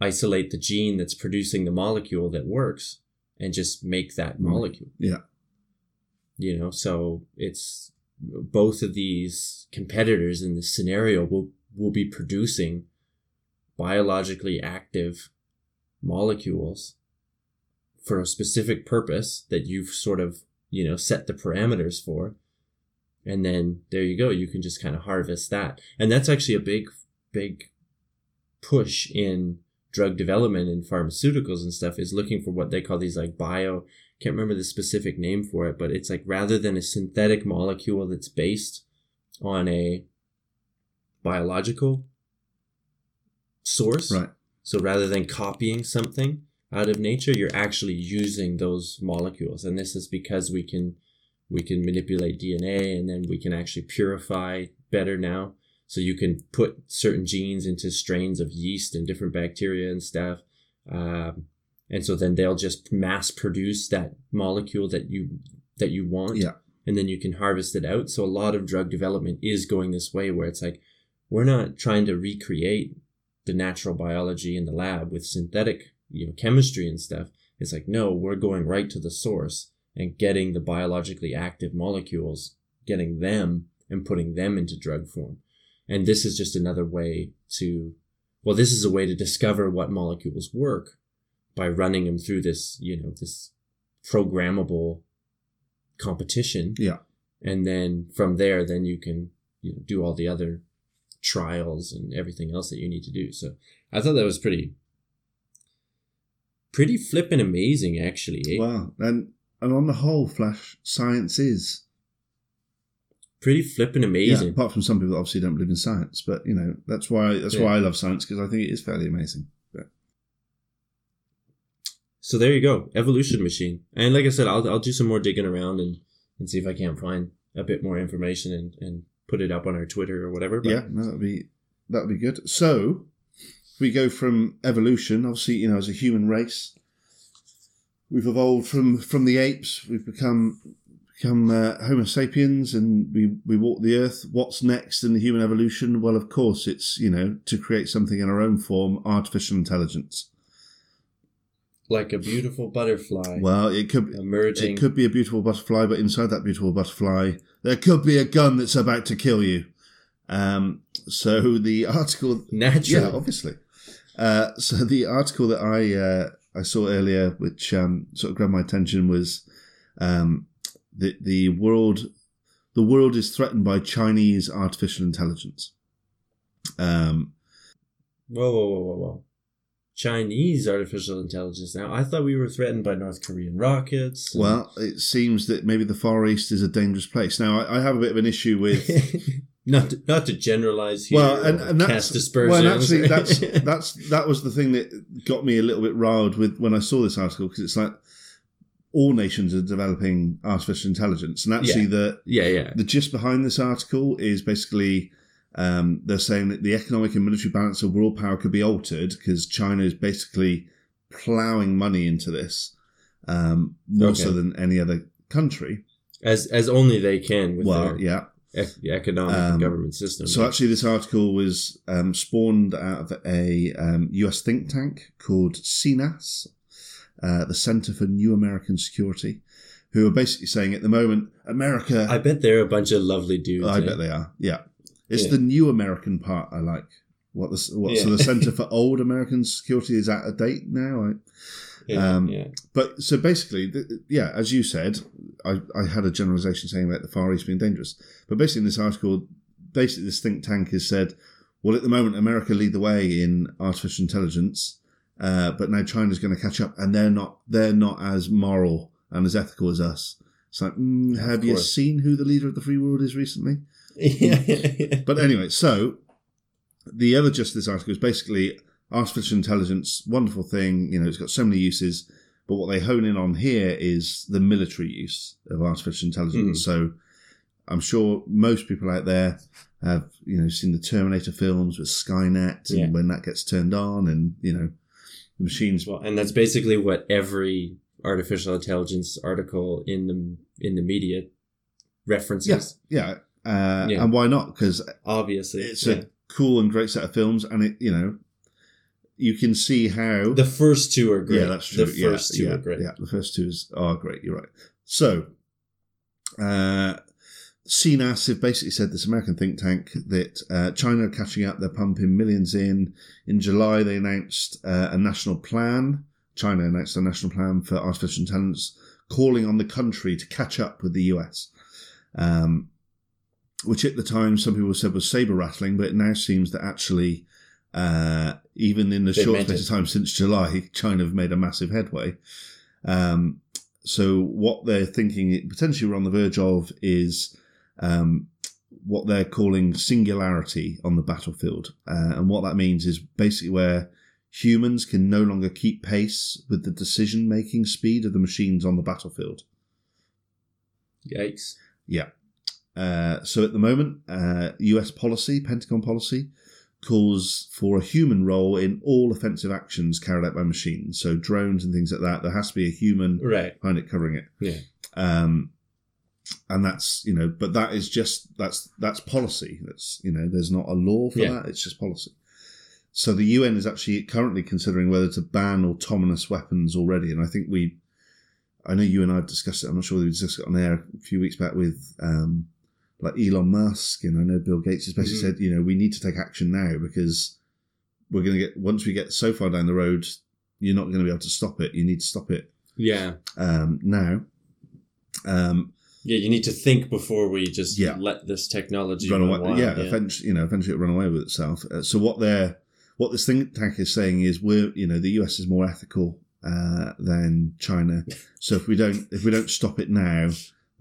isolate the gene that's producing the molecule that works and just make that molecule. Yeah. You know, so it's both of these competitors in this scenario will will be producing biologically active molecules for a specific purpose that you've sort of you know set the parameters for and then there you go you can just kind of harvest that and that's actually a big big push in drug development and pharmaceuticals and stuff is looking for what they call these like bio can't remember the specific name for it but it's like rather than a synthetic molecule that's based on a biological source right. so rather than copying something out of nature, you're actually using those molecules. And this is because we can we can manipulate DNA, and then we can actually purify better now. So you can put certain genes into strains of yeast and different bacteria and stuff. Um, and so then they'll just mass produce that molecule that you that you want Yeah. and then you can harvest it out so a lot of drug development is going this way where it's like we're not trying to recreate the natural biology in the lab with synthetic you know chemistry and stuff it's like no we're going right to the source and getting the biologically active molecules getting them and putting them into drug form and this is just another way to well this is a way to discover what molecules work by running them through this you know this programmable competition Yeah. and then from there then you can you know do all the other trials and everything else that you need to do so i thought that was pretty pretty flippin' amazing actually eh? Wow. And and on the whole, Flash, science is. pretty flippin' Yeah, amazing apart from some people that obviously don't believe in science, but you know that's why that's why I love science because I think it is fairly amazing. But so there you go evolution machine and like i said i'll, I'll do some more digging around and, and see if i can't find a bit more information and, and put it up on our twitter or whatever but yeah, no, that'd be that'd be good. So we go from evolution, obviously, you know, as a human race, we've evolved from from the apes. We've become become uh, Homo sapiens, and we we walk the earth. What's next in the human evolution? Well, of course, it's you know to create something in our own form, artificial intelligence. like a beautiful butterfly Well, it could emerging it could be a beautiful butterfly, but inside that beautiful butterfly, there could be a gun that's about to kill you. Um, so the article naturally Yeah, obviously. Uh, so the article that I uh, I saw earlier, which um, sort of grabbed my attention, was um, the the world the world is threatened by Chinese artificial intelligence. Um, Whoa, whoa, whoa, whoa, whoa. Chinese artificial intelligence now. I thought we were threatened by North Korean rockets. and- well, it seems that maybe the Far East is a dangerous place. Now, I, I have a bit of an issue with. not to, not to generalize here well, and, and that's dispersions. well, and actually, that's that's that was the thing that got me a little bit riled with when I saw this article because it's like all nations are developing artificial intelligence, and actually Yeah. the yeah, yeah. the gist behind this article is basically um, they're saying that the economic and military balance of world power could be altered because China is basically ploughing money into this um, more so than any other country. As as only they can with well, their yeah. Ec- economic Um, and government system. So actually, this article was um, spawned out of a um, US think tank called CNAS, uh, the Center for New American Security, who are basically saying at the moment, America. I bet they're a bunch of lovely dudes. I eh? bet they are. Yeah, it's Yeah. the new American part I like. What the what? So the Center for Old American Security is out of date now. I, Yeah, Um, yeah. but so basically, th- yeah, as you said, I, I had a generalization saying about the Far East being dangerous. But basically, in this article, basically this think tank has said, well, at the moment, America lead the way in artificial intelligence, uh, but now China's going to catch up, and they're not they're not as moral and as ethical as us. It's like, mm, have you seen who the leader of the free world is recently? yeah. But anyway, so the other just this article is basically artificial intelligence, wonderful thing. You know, it's got so many uses, but what they hone in on here is the military use of artificial intelligence. So I'm sure most people out there have, you know, seen the Terminator films with Skynet and Yeah. when that gets turned on and, you know, the machines. Well, and that's basically what every artificial intelligence article in the in the media references. Yeah. Uh, Yeah. And why not? Because Obviously, it's yeah. a cool and great set of films and it, you know, you can see how the first two are great. Yeah, that's true. The Yeah, first two yeah, are great. Yeah, the first two is, are great. You're right. So, uh, CNAS have basically said this American think tank that uh, China are catching up. They're pumping millions in. In July, they announced uh, a national plan. China announced a national plan for artificial intelligence, calling on the country to catch up with the US. Um, which at the time some people said was saber rattling, but it now seems that actually, uh, even in the short space of time since July, China have made a massive headway. Um, so what they're thinking potentially we're on the verge of is um, what they're calling singularity on the battlefield, uh, and what that means is basically where humans can no longer keep pace with the decision making speed of the machines on the battlefield. Yikes. Yeah. Uh, so at the moment, uh, US policy, Pentagon policy, calls for a human role in all offensive actions carried out by machines. So drones and things like that. There has to be a human Right. behind it covering it. Yeah. Um, and that's you know, but that is just that's that's policy. That's you know, there's not a law for Yeah. that. It's just policy. So the UN is actually currently considering whether to ban autonomous weapons already, and I think we, I know you and I have discussed it. I'm not sure whether we discussed it on air a few weeks back with um, like Elon Musk, and I know Bill Gates has basically Mhm. said, you know, we need to take action now because we're going to get once we get so far down the road, you're not going to be able to stop it. You need to stop it Yeah. um, now. Um, Yeah, you need to think before we just Yeah. let this technology run away. wild, yeah, eventually, you know, eventually it'll run away with itself. Uh, so what they're, what this think tank is saying is, we're, you know, the US is more ethical uh, than China. So if we don't, if we don't stop it now,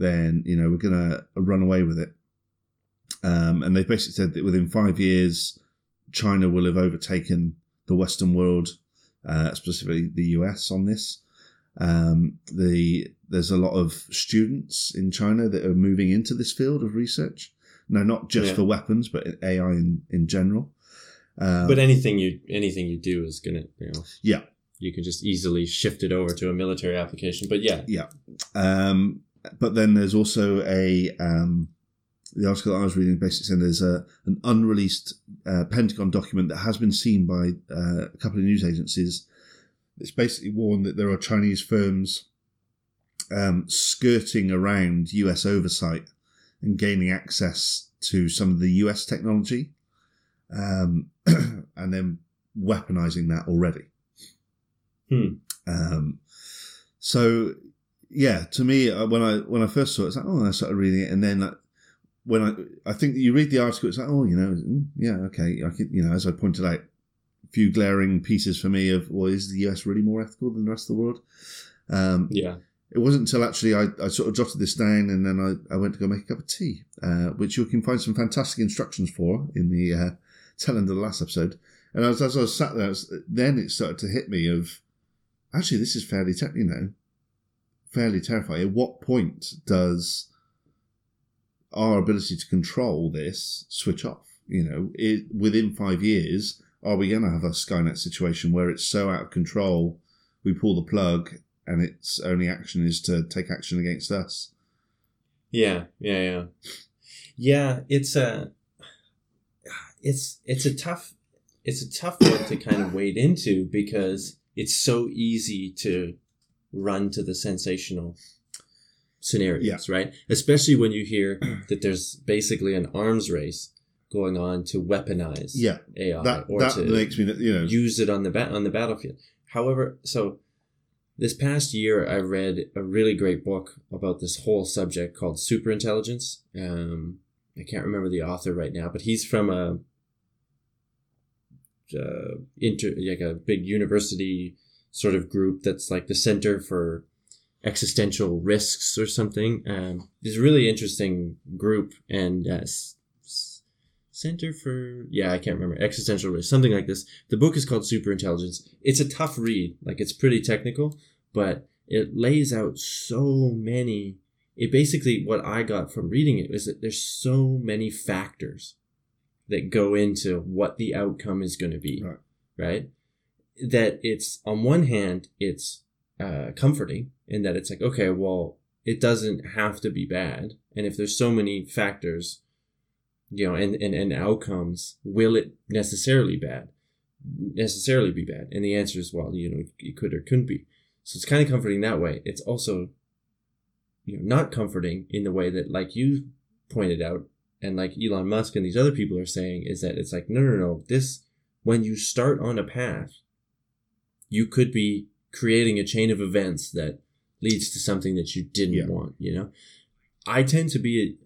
then you know we're gonna run away with it. Um, and they basically said that within five years, China will have overtaken the Western world, uh, specifically the US, on this. Um, the there's a lot of students in China that are moving into this field of research. No, not just Yeah. for weapons, but AI in in general. Um, But anything you anything you do is gonna you know Yeah. you can just easily shift it over to a military application. But yeah yeah, Um, but then there's also a um, the article that I was reading basically saying there's a an unreleased uh, Pentagon document that has been seen by uh, a couple of news agencies. It's basically warned that there are Chinese firms um, skirting around US oversight and gaining access to some of the US technology, um, and then weaponizing that already. Hmm. Um, so yeah, to me, uh, when I when I first saw it, it's like, oh, I started reading it, and then like, when I I think you read the article, it's like, oh, you know, mm, yeah, okay, I could, you know, as I pointed out, a few glaring pieces for me of, well, is the US really more ethical than the rest of the world? Um, yeah, it wasn't until actually I, I sort of jotted this down and then I, I went to go make a cup of tea, uh, which you can find some fantastic instructions for in the uh, tail end of the last episode. And as, as I was sat there, was- then it started to hit me of, actually, this is fairly, te- you know, fairly terrifying. At what point does our ability to control this switch off? You know, it, within five years, are we going to have a Skynet situation where it's so out of control, we pull the plug and its only action is to take action against us? yeah, yeah, yeah, yeah. It's a it's it's a tough it's a tough one to kind of wade into because it's so easy to run to the sensational scenarios, right? Especially when you hear that there's basically an arms race going on to weaponize Yeah, AI that or that to makes me, you know, use it on the ba- on the battlefield. However, so this past year I read a really great book about this whole subject called superintelligence. Um, I can't remember the author right now, but he's from a uh, inter like a big university sort of group that's like the Center for Existential Risks or something. Um, it's a really interesting group and uh, Center for yeah I can't remember existential risk something like this. The book is called Superintelligence. It's a tough read, like it's pretty technical, but it lays out so many. It basically what I got from reading it is that there's so many factors that go into what the outcome is going to be, Right. right? That it's on one hand it's uh, comforting in that it's like okay, well it doesn't have to be bad, and if there's so many factors you know, and, and, and outcomes, will it necessarily bad, necessarily be bad? And the answer is, well, you know, it could or couldn't be. So it's kind of comforting that way. It's also, you know, not comforting in the way that, like you pointed out, and like Elon Musk and these other people are saying, is that it's like, no, no, no, this, when you start on a path, you could be creating a chain of events that leads to something that you didn't Yeah. want, you know? I tend to be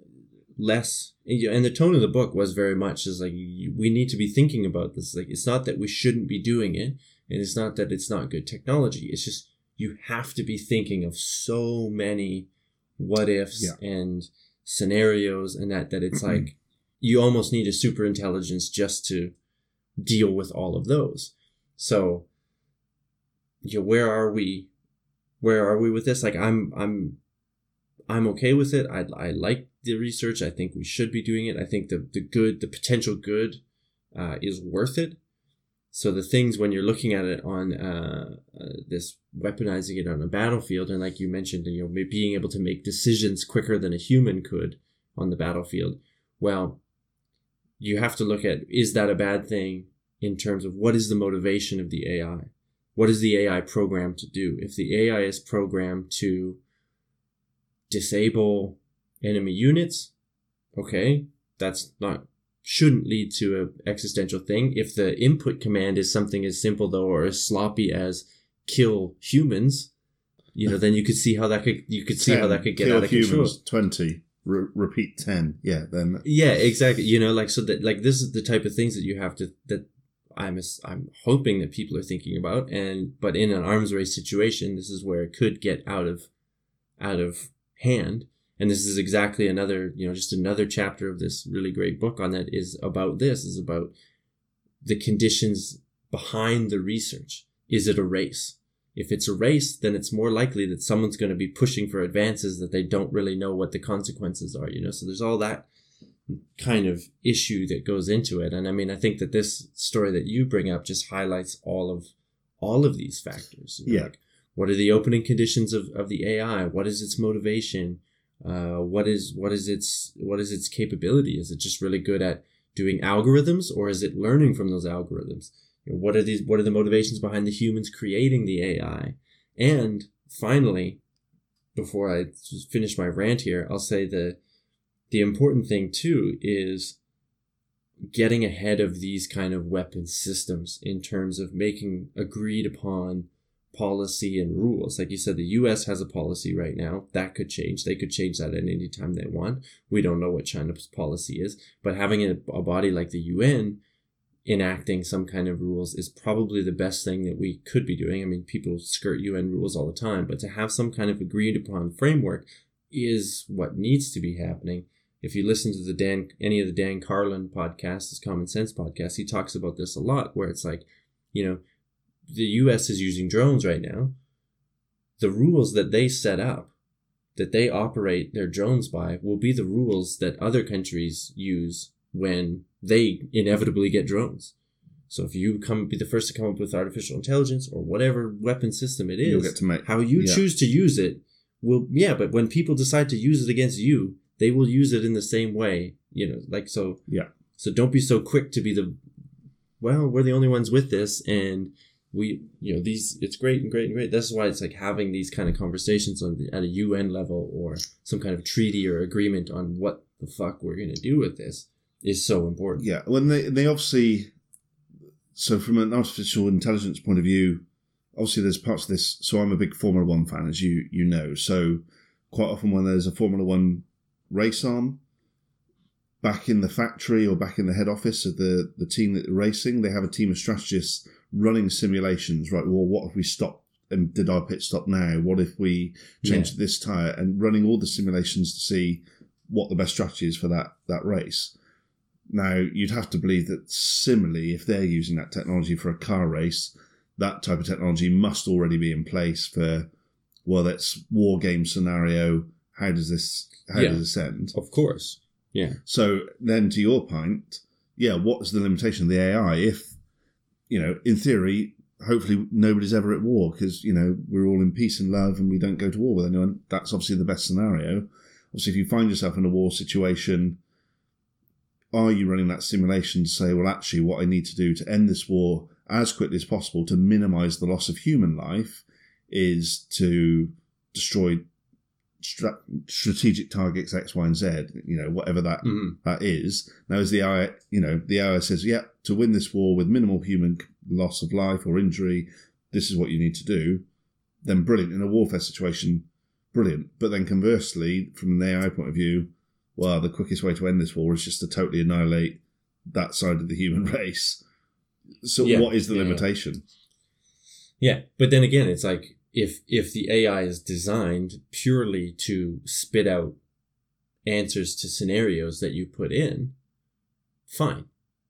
less and the tone of the book was very much is like we need to be thinking about this like it's not that we shouldn't be doing it and it's not that it's not good technology it's just you have to be thinking of so many what ifs Yeah. and scenarios and that that it's like you almost need a super intelligence just to deal with all of those so you know, where are we where are we with this like i'm i'm I'm okay with it. I, I like the research. I think we should be doing it. I think the, the good, the potential good uh, is worth it. So the things when you're looking at it on uh, uh, this weaponizing it on a battlefield, and like you mentioned, you know, being able to make decisions quicker than a human could on the battlefield. Well, you have to look at is that a bad thing in terms of what is the motivation of the AI? What is the AI programmed to do? If the AI is programmed to disable enemy units, okay, that's not shouldn't lead to an existential thing. If the input command is something as simple though or as sloppy as kill humans, you know, then you could see how that could you could see 10, how that could get kill out of humans, control. 20. Re- repeat 10. Yeah, then. Yeah, exactly. You know, like so that like this is the type of things that you have to that I'm I'm hoping that people are thinking about and but in an arms race situation, this is where it could get out of out of hand. And this is exactly another, you know, just another chapter of this really great book on that is about this, is about the conditions behind the research. Is it a race? If it's a race, then it's more likely that someone's going to be pushing for advances that they don't really know what the consequences are, you know? So there's all that kind of issue that goes into it. And I mean, I think that this story that you bring up just highlights all of, all of these factors. you know, Yeah. like, what are the opening conditions of, of the AI? What is its motivation? Uh, what is what is its what is its capability? Is it just really good at doing algorithms, or is it learning from those algorithms? You know, what are these? What are the motivations behind the humans creating the AI? And finally, before I finish my rant here, I'll say the the important thing too is getting ahead of these kind of weapon systems in terms of making agreed upon policy and rules. Like you said, the US has a policy right now. That could change. They could change that at any time they want. We don't know what China's policy is. But having a, a body like the UN enacting some kind of rules is probably the best thing that we could be doing. I mean, people skirt UN rules all the time, but to have some kind of agreed upon framework is what needs to be happening. If you listen to the Dan, any of the Dan Carlin podcasts, his Common Sense podcast, he talks about this a lot, where it's like, you know, the US is using drones right now. The rules that they set up, that they operate their drones by, will be the rules that other countries use when they inevitably get drones. So if you come be the first to come up with artificial intelligence or whatever weapon system it is, You'll get to make. how you yeah. choose to use it will yeah, but when people decide to use it against you, they will use it in the same way. You know, like so Yeah. so don't be so quick to be the well, we're the only ones with this and we you know these it's great and great and great that's why it's like having these kind of conversations on the, at a un level or some kind of treaty or agreement on what the fuck we're going to do with this is so important Yeah, when they they obviously, so from an artificial intelligence point of view, obviously there's parts of this. So I'm a big Formula One fan, as you you know. So quite often when there's a Formula One race on, back in the factory or back in the head office of the the team that are racing, they have a team of strategists running simulations. Right, well, what if we stop and did our pit stop now? What if we changed this tire and running all the simulations to see what the best strategy is for that that race. Now, you'd have to believe that similarly, if they're using that technology for a car race, that type of technology must already be in place for, well, that's war game scenario. How does this, how Yeah. does this end? of course yeah So then to your point, yeah, what is the limitation of the AI? If, you know, in theory, hopefully nobody's ever at war because, you know, we're all in peace and love and we don't go to war with anyone. That's obviously the best scenario. Obviously, if you find yourself in a war situation, are you running that simulation to say, well, actually, what I need to do to end this war as quickly as possible to minimize the loss of human life is to destroy stra- strategic targets X, Y, and Z, you know, whatever that Mhm. that is. Now, as the AI, you know, the AI says, yeah, to win this war with minimal human loss of life or injury, this is what you need to do. Then brilliant in a warfare situation, brilliant. But then conversely, from an AI point of view, well, the quickest way to end this war is just to totally annihilate that side of the human race. So, Yeah, what is the yeah. limitation? Yeah, but then again, it's like if if the AI is designed purely to spit out answers to scenarios that you put in, fine.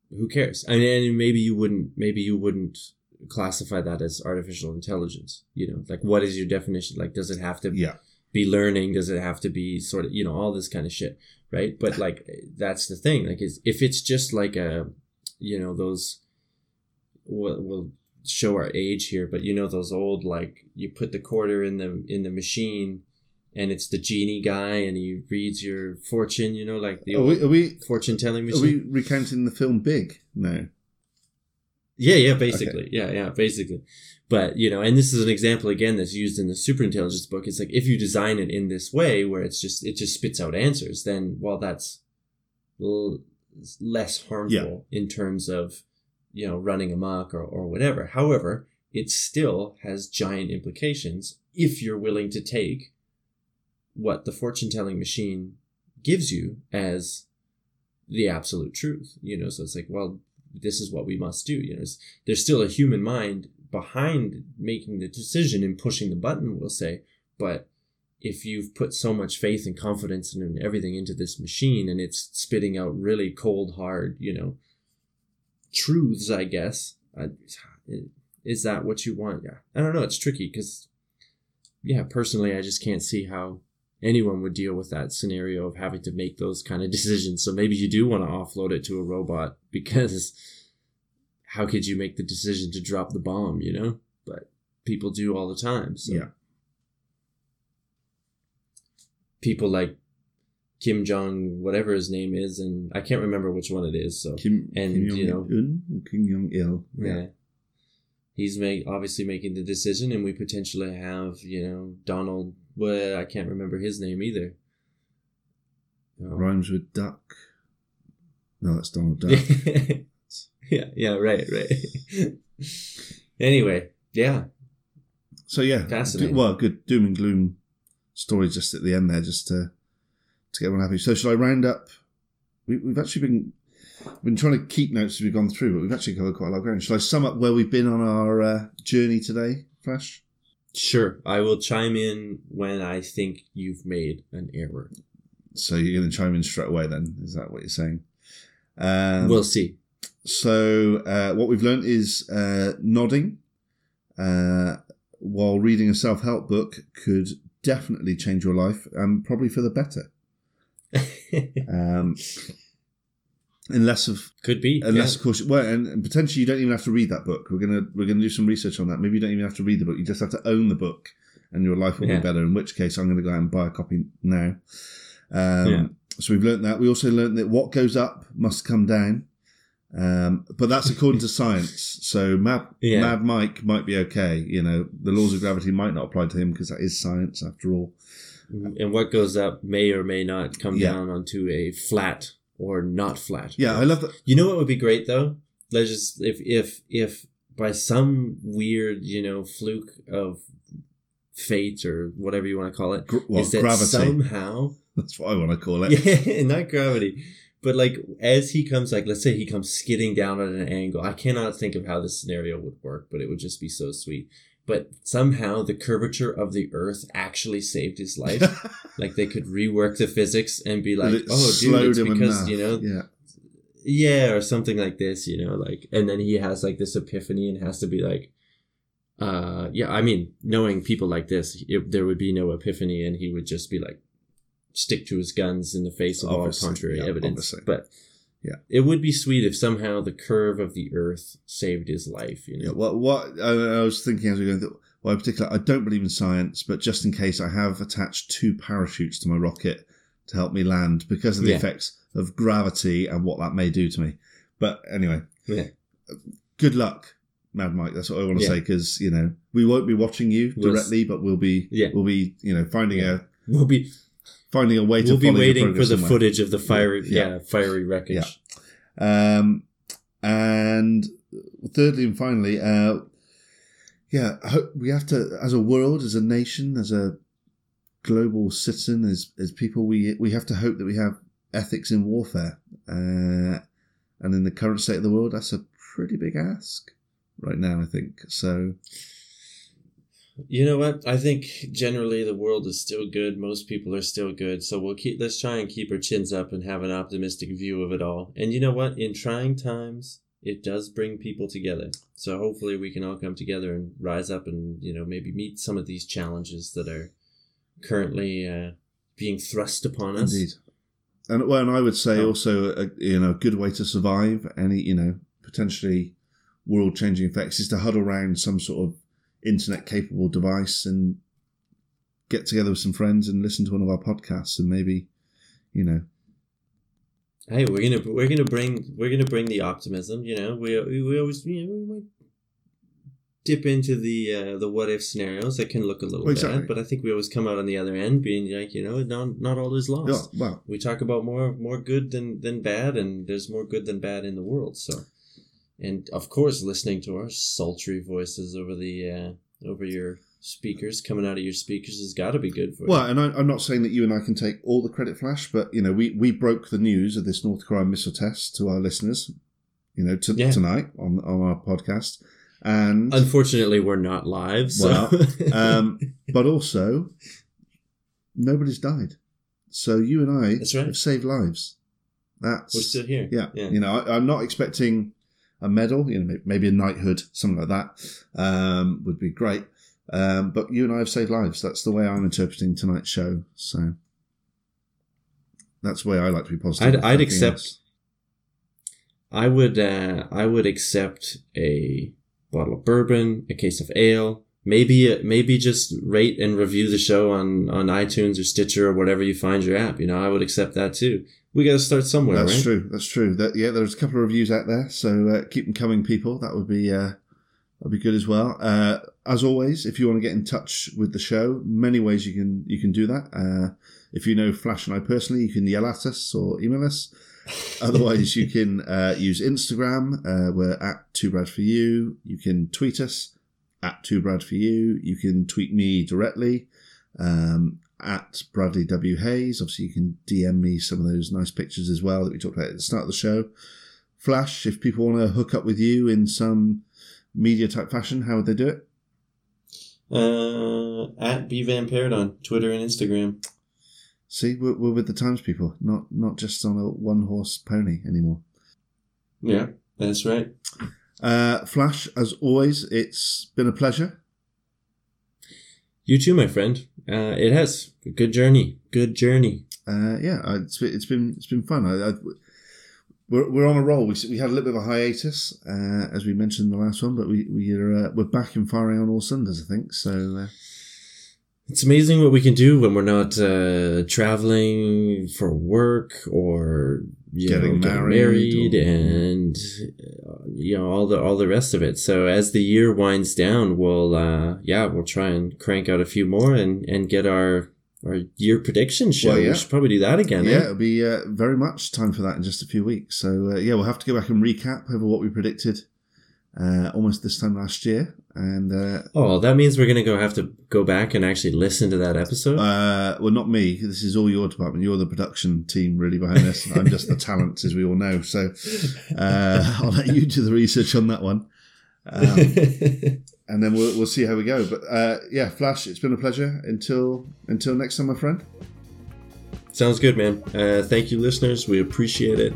Who cares? I mean, and maybe you wouldn't maybe you wouldn't classify that as artificial intelligence. You know, like what is your definition? Like, does it have to Yeah. be learning? Does it have to be sort of you know all this kind of shit, right? But like that's the thing. Like, is if it's just like a, you know, those. We'll, we'll show our age here, but you know those old like you put the quarter in the in the machine, and it's the genie guy, and he reads your fortune. You know, like the Are old we, we, fortune telling are we recounting the film Big? No. Yeah, yeah, basically. Yeah, yeah, basically. But, you know, and this is an example again that's used in the superintelligence book. It's like if you design it in this way where it's just it just spits out answers, then well that's l- less harmful in terms of, you know, running amok or, or whatever. However, it still has giant implications if you're willing to take what the fortune telling machine gives you as the absolute truth. You know, so it's like, well, this is what we must do. You know, there's, there's still a human mind behind making the decision and pushing the button, we'll say. But if you've put so much faith and confidence and everything into this machine and it's spitting out really cold, hard, you know, truths, I guess, I, is that what you want? Yeah. I don't know. It's tricky because, yeah, personally, I just can't see how anyone would deal with that scenario of having to make those kind of decisions. So maybe you do want to offload it to a robot because how could you make the decision to drop the bomb, you know? But people do all the time. So Yeah. people like Kim Jong, whatever his name is, and I can't remember which one it is. So Kim, And, Kim you know- Kim Jong Il. yeah. He's make, obviously making the decision, and we potentially have, you know, Donald. Well, I can't remember his name either. Um, Rhymes with duck. No, that's Donald Duck. yeah, yeah, right, right. anyway, yeah, So yeah, Fascinating. well, good doom and gloom story just at the end there, just to to get everyone happy. So should I round up? We, we've actually been been trying to keep notes as we've gone through, but we've actually covered quite a lot of ground. Shall I sum up where we've been on our uh, journey today, Flash? sure. I will chime in when I think you've made an error. So you're going to chime in straight away, then? Is that what you're saying? Um, we'll see. So uh, what we've learned is uh, nodding uh, while reading a self-help book could definitely change your life, and probably for the better. Um, unless of Could be. unless yeah. of course well and, and potentially you don't even have to read that book. We're gonna we're gonna do some research on that. Maybe you don't even have to read the book. You just have to own the book and your life will Yeah. be better. In which case i'm gonna go out and buy a copy now. Um, Yeah. so we've learned that. We also learned that what goes up must come down. Um, but that's according to science. So mad, mad mike might be okay. You know the laws of gravity might not apply to him because that is science after all and what goes up may or may not come Yeah. down onto a flat or not flat. yeah i love that You know what would be great though? Let's just if if if by some weird you know fluke of fate or whatever you want to call it, gr- well, is that gravity somehow that's what i want to call it yeah, not gravity, but like as he comes, like let's say he comes skidding down at an angle. I cannot think of how this scenario would work, but it would just be so sweet. But somehow the curvature of the Earth actually saved his life. like they could rework the physics and be like, "Oh, dude, it's because enough. you know, yeah yeah, or something like this, you know, like, and then he has like this epiphany and has to be like, uh, yeah, I mean, knowing people like this, it, there would be no epiphany, and he would just be like, stick to his guns in the face of all Obviously, contrary yeah, evidence. obviously. But Yeah. it would be sweet if somehow the curve of the Earth saved his life. You know, Yeah, what what I, I was thinking as we were going through. Well, in particular, I don't believe in science, but just in case, I have attached two parachutes to my rocket to help me land because of the Yeah. effects of gravity and what that may do to me. But anyway, Yeah. good luck, Mad Mike. That's what I want to Yeah. say because you know we won't be watching you We'll directly, but we'll be Yeah. we'll be you know finding a we'll be finding a way to we'll be waiting for the somewhere. footage of the fiery, Yeah. yeah, fiery wreckage. Yeah. Um, and thirdly and finally, uh, yeah, we have to, as a world, as a nation, as a global citizen, as as people, we we have to hope that we have ethics in warfare. Uh, and in the current state of the world, that's a pretty big ask right now. I think so. You know what? I think generally the world is still good. Most people are still good. So we'll keep let's try and keep our chins up and have an optimistic view of it all. And you know what? In trying times, it does bring people together. So hopefully we can all come together and rise up and, you know, maybe meet some of these challenges that are currently uh, being thrust upon us. Indeed. And well, and I would say Oh. also, a, you know, a good way to survive any, you know, potentially world-changing effects is to huddle around some sort of internet-capable device and get together with some friends and listen to one of our podcasts and maybe, you know, Hey, we're gonna we're gonna bring we're gonna bring the optimism. You know, we we, we always you know we might dip into the uh, the what if scenarios that can look a little Exactly. bad, but I think we always come out on the other end being like you know not not all is lost. yeah, well, we talk about more more good than than bad and there's more good than bad in the world so and of course listening to our sultry voices over the uh over your speakers coming out of your speakers has got to be good for Well, and I, I'm not saying that you and I can take all the credit, Flash, but you know, we we broke the news of this North Korean missile test to our listeners, you know, to, Yeah. tonight on on our podcast, and unfortunately we're not live so Well, um, but also nobody's died. So you and I right. have saved lives. That's we're still here yeah, yeah You know, I, I'm not expecting a medal. You know, maybe a knighthood, something like that, um, would be great. Um, but you and I have saved lives. That's the way I'm interpreting tonight's show. So that's the way I like to be positive. I'd, I'd accept else. i would uh i would accept a bottle of bourbon a case of ale maybe maybe just rate and review the show on on itunes or stitcher or whatever you find your app you know i would accept that too we got to start somewhere That's right true. That's true. That yeah, there's a couple of reviews out there, so uh, keep them coming, people. That would be uh, that'd be good as well. Uh, as always, if you want to get in touch with the show, many ways you can you can do that. Uh, if you know Flash and I personally, you can yell at us or email us. Otherwise, you can uh, use Instagram. Uh, we're at Two Brad for You. You can tweet us at Two Brad for You. You can tweet me directly um, at Bradley W Hayes. Obviously, you can DM me some of those nice pictures as well that we talked about at the start of the show. Flash, if people want to hook up with you in some media type fashion, how would they do it? Uh, at bvampired on Twitter and Instagram. See, we're, we're with the times people, not not just on a one horse pony anymore. Yeah, that's right. Uh, Flash, as always, it's been a pleasure. You too, my friend. Uh, it has a good journey. Good journey. uh, yeah, I- it's been, it's been fun. I, I, we're, we're on a roll. We, we had a little bit of a hiatus, uh, as we mentioned in the last one, but we we're uh, we're back and firing on all cylinders. I think so. Uh, It's amazing what we can do when we're not uh, traveling for work or you Getting know, married getting married or- and you know all the all the rest of it. So as the year winds down, we'll uh, yeah we'll try and crank out a few more and and get our our year prediction show. Well, yeah. We should probably do that again. yeah, eh? it'll be uh, very much time for that in just a few weeks. So uh, yeah, we'll have to go back and recap over what we predicted uh, almost this time last year, and uh, Oh, that means we're gonna go have to go back and actually listen to that episode. uh, well, not me. This is all your department. You're the production team really behind this. I'm just the talent, as we all know. So uh, I'll let you do the research on that one. Um, and then we'll, we'll see how we go. But uh, yeah, Flash, it's been a pleasure. Until until next time, my friend. Sounds good, man. Uh, thank you, listeners. We appreciate it,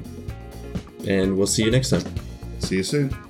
and we'll see you next time. See you soon.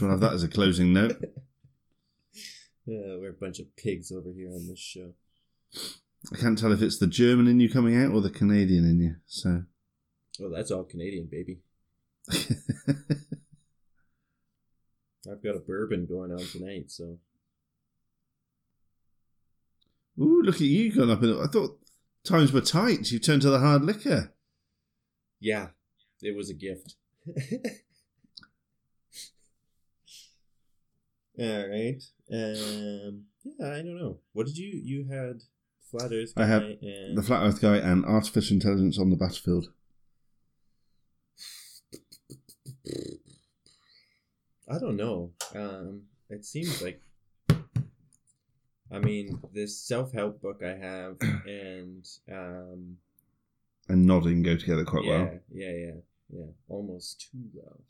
We'll have that as a closing note. yeah, we're a bunch of pigs over here on this show. I can't tell if it's the German in you coming out or the Canadian in you. So Well, that's all Canadian, baby. I've got a bourbon going on tonight, so Ooh, look at you going up. In, I thought times were tight. You turned to the hard liquor. yeah, it was a gift. All right. Um. Yeah, I don't know. What did you you had? Flat Earth. I have and The Flat Earth guy and artificial intelligence on the battlefield. I don't know. Um, it seems like. I mean, this self help book I have, and um, And nodding go together quite yeah, well. yeah, yeah, yeah, almost too well.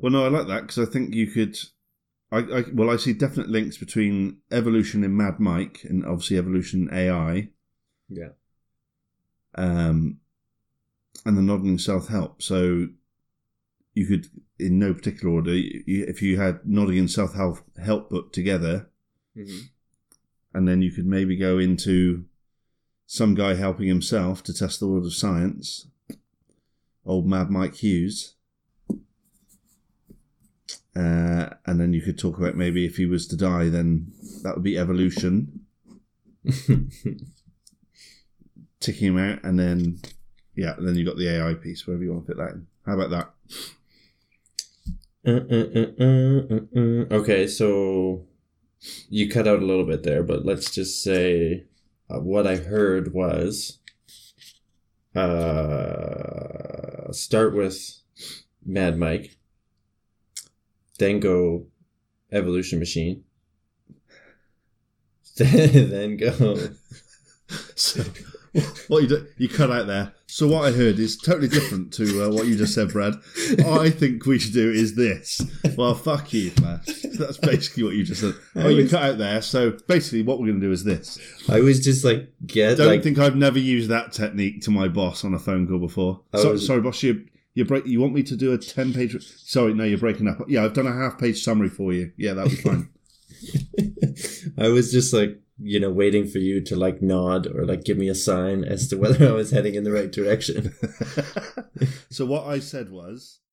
Well, no, I like that because I think you could. I, I well, I see definite links between evolution in Mad Mike and obviously evolution in AI, Yeah, um, and the nodding self help. So you could, in no particular order, you, if you had nodding and self help help book together, hmm and then you could maybe go into some guy helping himself to test the world of science. Old Mad Mike Hughes. Uh, and then you could talk about maybe if he was to die, then that would be evolution, ticking him out, and then yeah, and then you got the AI piece, wherever you want to fit that in. How about that? Uh, uh, uh, uh, uh. Okay, so you cut out a little bit there, but let's just say uh, what I heard was uh, start with Mad Mike, then go Evolution Machine, then, go. So, what you do, you cut out there. So what I heard is totally different to uh, what you just said, Brad. I think we should do is this. Well, fuck you, man. That's basically what you just said. Oh, you cut out there. So basically, what we're going to do is this. I was just like, get Don't like. think I've never used that technique to my boss on a phone call before. So, was- sorry, boss. You you break. You want me to do a ten page? Sorry, no, you're breaking up. Yeah, I've done a half page summary for you. Yeah, that'll be fine. I was just like, you know, waiting for you to like nod or like give me a sign as to whether I was heading in the right direction. so what I said was,